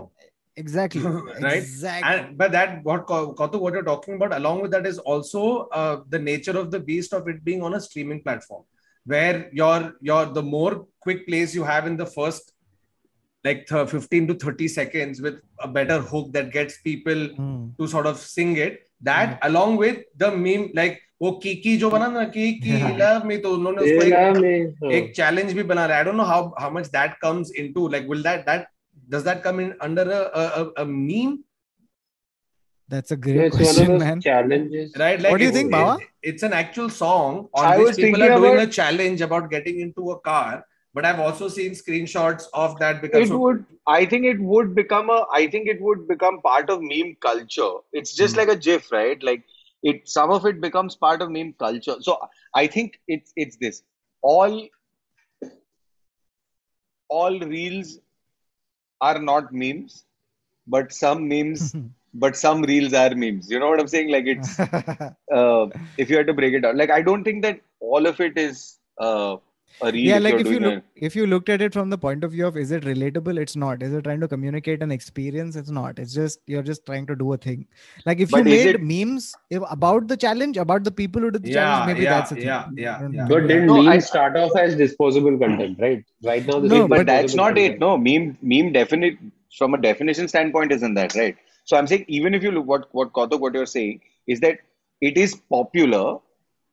exactly Right? exactly And but that what Ka- Kautuk, what you're talking about, along with that, is also uh, the nature of the beast of it being on a streaming platform, where your your the more quick plays you have in the first like th- 15 to 30 seconds with a better hook that gets people Hmm. to sort of sing it. That along with the meme, like वो Kiki जो बना ना Kiki Yeah. love me तो उन्होंने उसको एक Yeah, man. हाँ. एक challenge भी बना रहा है. I don't know how how much that comes into. Like, will that that does that come in under a a, a, a meme? that's a Yeah, great it's one of question those man challenges Right? Like, What do you it's- think, Bawa? it- It's an actual song on I which was people thinking are doing about- a challenge about getting into a car. but I've also seen screenshots of that because it would i think it would become a i think it would become part of meme culture. It's just Hmm. like a gif right? Like it some of it becomes part of meme culture. So i think it's it's this. All all reels are not memes but some memes but some reels are memes. You know what i'm saying? Like it's uh, if you had to break it down. Like i don't think that all of it is uh, a reel yeah if like if you doing look if you looked at it from the point of view of is it relatable? It's not. Is it trying to communicate an experience? It's not. It's just you're just trying to do a thing. Like if But you made it- memes if, about the challenge about the people who did the Yeah, challenge maybe yeah, that's the thing. yeah, yeah, yeah. but that- didn't No, memes I- start off as disposable content right? Right now this No, is but that's not content. it. No, meme meme definite from a definition standpoint isn't that right? So I'm saying even if you look what what Kautuk, what you're saying is that it is popular,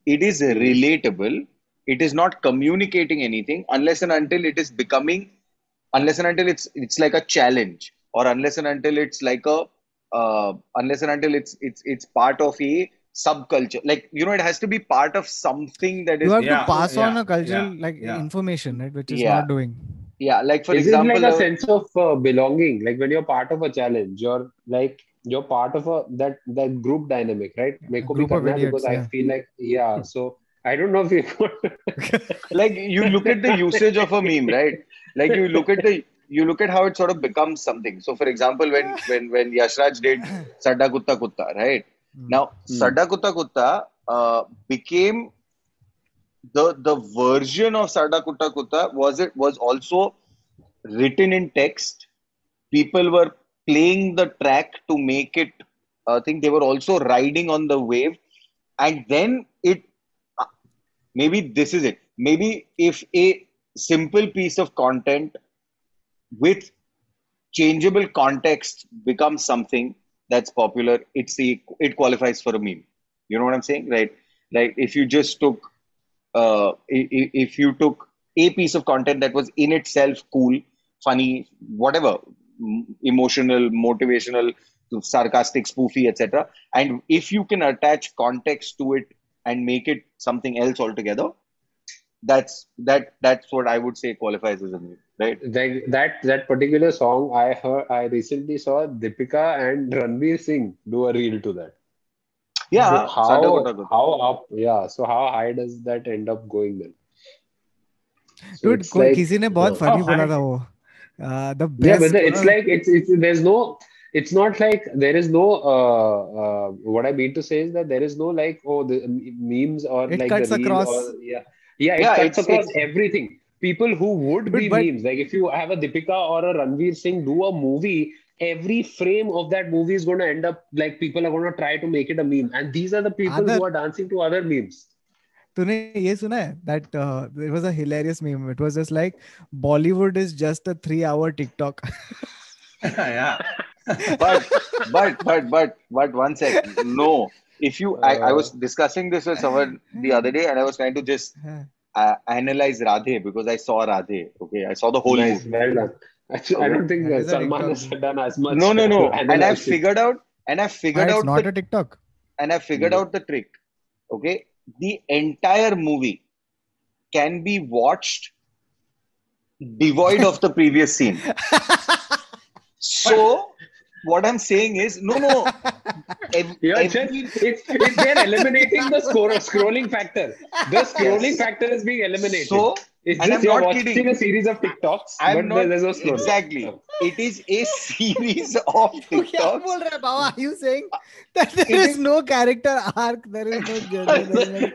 it is relatable, it is not communicating anything unless and until it is becoming, unless and until it's it's like a challenge, or unless and until it's like a uh, unless and until it's it's it's part of a subculture. Like you know, it has to be part of something that is you have Yeah, to pass on yeah, a cultural yeah, like yeah. information right which is Yeah. not doing yeah. Like for is example, it like a uh, sense of uh, belonging like when you're part of a challenge you're like you're part of a that that group dynamic right A Meko bhi group of karna idiots, because yeah. i feel like yeah so i don't know if you like you look at the usage of a meme right? Like you look at the you look at how it sort of becomes something. So for example when when when yashraj did sadda kutta kutta right? Hmm. now Hmm. sadda kutta kutta uh, became the the version of sadda kutta kutta was it was also written in text. People were playing the track to make it i think they were also riding on the wave. And then it maybe this is it. Maybe if a simple piece of content with changeable context becomes something that's popular it's the it qualifies for a meme. You know what i'm saying? Right? Like if you just took uh if you took a piece of content that was in itself cool funny whatever emotional motivational sarcastic spoofy etc and if you can attach context to it and make it something else altogether that's that that's what i would say qualifies as a movie, right? That that, that particular song i heard i recently saw Deepika and ranveer singh do a reel to that. Yeah so how, how up yeah so how high does that end up going then? So dude like, किसी ने बहुत funny था वो। The best it's it's like it's it's there's no it's not like there is no uh, uh, what i mean to say is that there is no like oh the memes or it like cuts the across. or, yeah. Yeah it yeah, cuts it's, across it's, everything. People who would be but, memes like if you have a Deepika or a ranveer singh do a movie every frame of that movie is going to end up like people are going to try to make it a meme. And these are the people other, who are dancing to other memes. तूने ये सुना है that it was a hilarious meme it was just like Bollywood is just a 3 hour TikTok या but but but but but one sec. No, if you, I, I was discussing this with someone the other day, and I was trying to just uh, analyze Radhe because I saw Radhe. Okay, I saw the whole nice movie. well done Actually, i don't think That uh, a salman TikTok. has done as much No, no, no. And I analyze it. figured out, and I Why figured it's out not the, a TikTok and I figured Yeah. out the trick. Okay, the entire movie can be watched devoid of the previous scene. So what I'm saying is, no, no. Ev- every... it's, it's they're eliminating the score of scrolling factor. The scrolling yes. factor is being eliminated. So, it's and I'm you're not watching kidding. a series of TikToks. I'm not, there's no scrolling. Exactly. Oh. It is a series of TikToks. Are you saying that there is, is no character arc? There is no journey.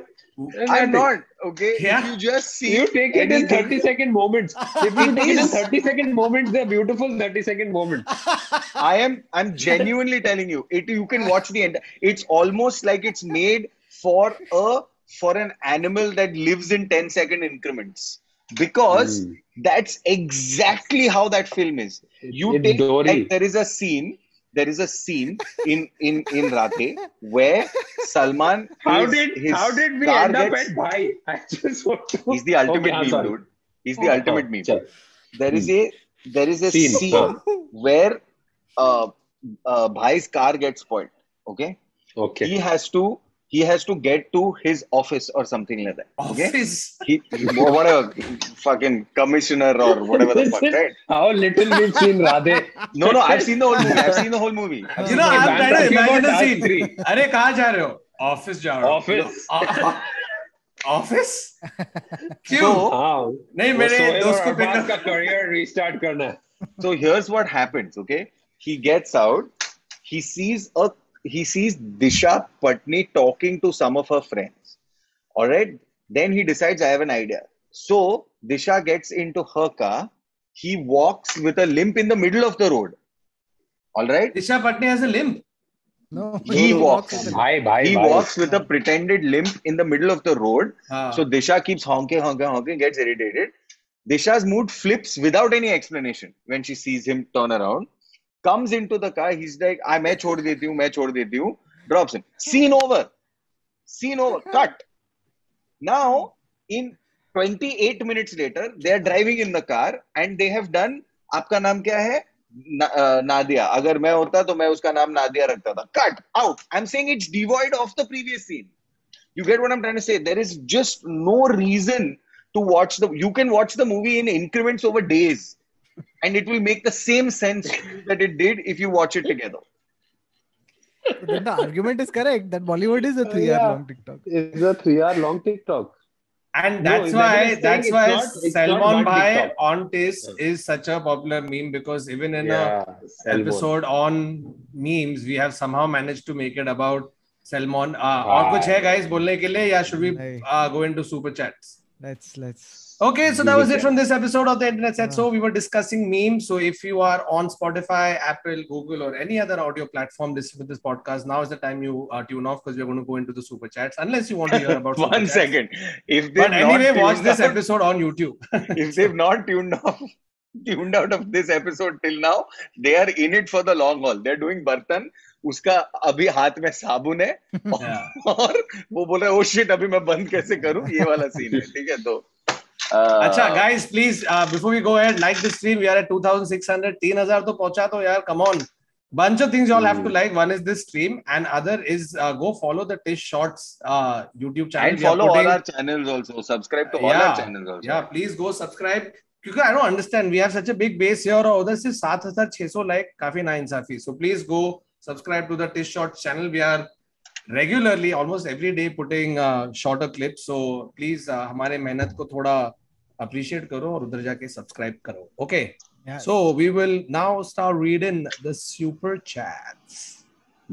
I'm not okay. Yeah. If you just see You take it in 30 second moments. If you take it in 30 second moments, they're beautiful 30 second moments. I am I'm genuinely telling you, it you can watch the end. It's almost like it's made for a for an animal that lives in 10 second increments. Because Mm. that's exactly how that film is. You It's take Dory. like there is a scene, there is a scene in in in Radhe where Salman How his- did his how did we end up gets- at Bhai? I just want to. He's the ultimate Okay, meme, dude. He's the ultimate Oh, meme. chal. There is a there is a Scene, scene, huh. where uh, uh, Bhai's car gets spoiled. Okay, Okay. he has to he has to get to his office or something like that. Okay, Office. he whatever fucking commissioner or whatever the fuck, right? How little we've seen Radhe. No, no, I've seen the whole movie. I've seen the whole movie. I've You seen know, the I'm whole trying to talking imagine the about scene. Dark Three. अरे कहाँ जा रहे हो? Office जा रहे हो. Office. Office? क्यों? So, हाँ, नहीं वो मेरे सोहेल दोस्त और को अरबाज पिक का career restart करना है. so here's what happens okay he gets out he sees a he sees disha patni talking to some of her friends all right then he decides i have an idea so disha gets into her car he walks with a limp in the middle of the road all right Disha Patni has a limp. no He walks. with it. Bhai, bhai, he bhai. walks with a pretended limp in the middle of the road हाँ. so disha keeps honking honking honking gets irritated disha's mood flips without any explanation when she sees him turn around comes into the car he's like i मैं छोड़ देती हूँ मैं छोड़ देती हूँ drops him scene over scene over cut now in 28 minutes later they are driving in the car and they have done आपका नाम क्या है ना, अ, नादिया अगर मैं होता तो मैं उसका नाम नादिया रखता था cut out I am saying it's devoid of the previous scene you get what i'm trying to say there is just no reason to watch the you can watch the movie in increments over days and it will make the same sense that it did if you watch it together. then the argument is correct that Bollywood is a three-hour yeah. long TikTok. It's a three-hour long TikTok. And that's no, why that's why not, Salman Bhai on taste yes. is such a popular meme because even in yeah, a episode on memes, we have somehow managed to make it about Salman. Uh, or और कुछ guys बोलने के लिए should we uh, go into super chats? Let's let's Okay, so that was it from this episode of the Internet Said. So we were discussing memes. So if you are on Spotify, Apple, Google, or any other audio platform listening to this podcast, now is the time you uh, tune off because we're going to go into the super chats. Unless you want to hear about one second. If they but anyway, watch this out, episode on YouTube. if they've not tuned off, tuned out of this episode till now, they are in it for the long haul. They're doing Bartan. उसका अभी हाथ में साबुन है और, yeah. और वो बोला ओ शिट अभी मैं बंद कैसे करूं ये वाला सीन है ठीक है तो अच्छा guys please before we go ahead like the stream we are at 2600 3000 तो पहुँचा तो यार come on bunch of things you all have to like. One is this stream, and other is uh, go follow the Tish Shorts uh, YouTube channel. And we follow putting... all our channels also. Subscribe to all yeah, our channels also. Yeah, please go subscribe. क्योंकि I don't understand we have such a big base here और उधर से 7600 like काफ़ी नाइंसाफी so please go subscribe to the Tish Shot channel we are regularly almost every day putting shorter clips so please हमारे मेहनत को थोड़ा appreciate करो और उधर जाके सब्सक्राइब करो okay so we will now start read in the super chats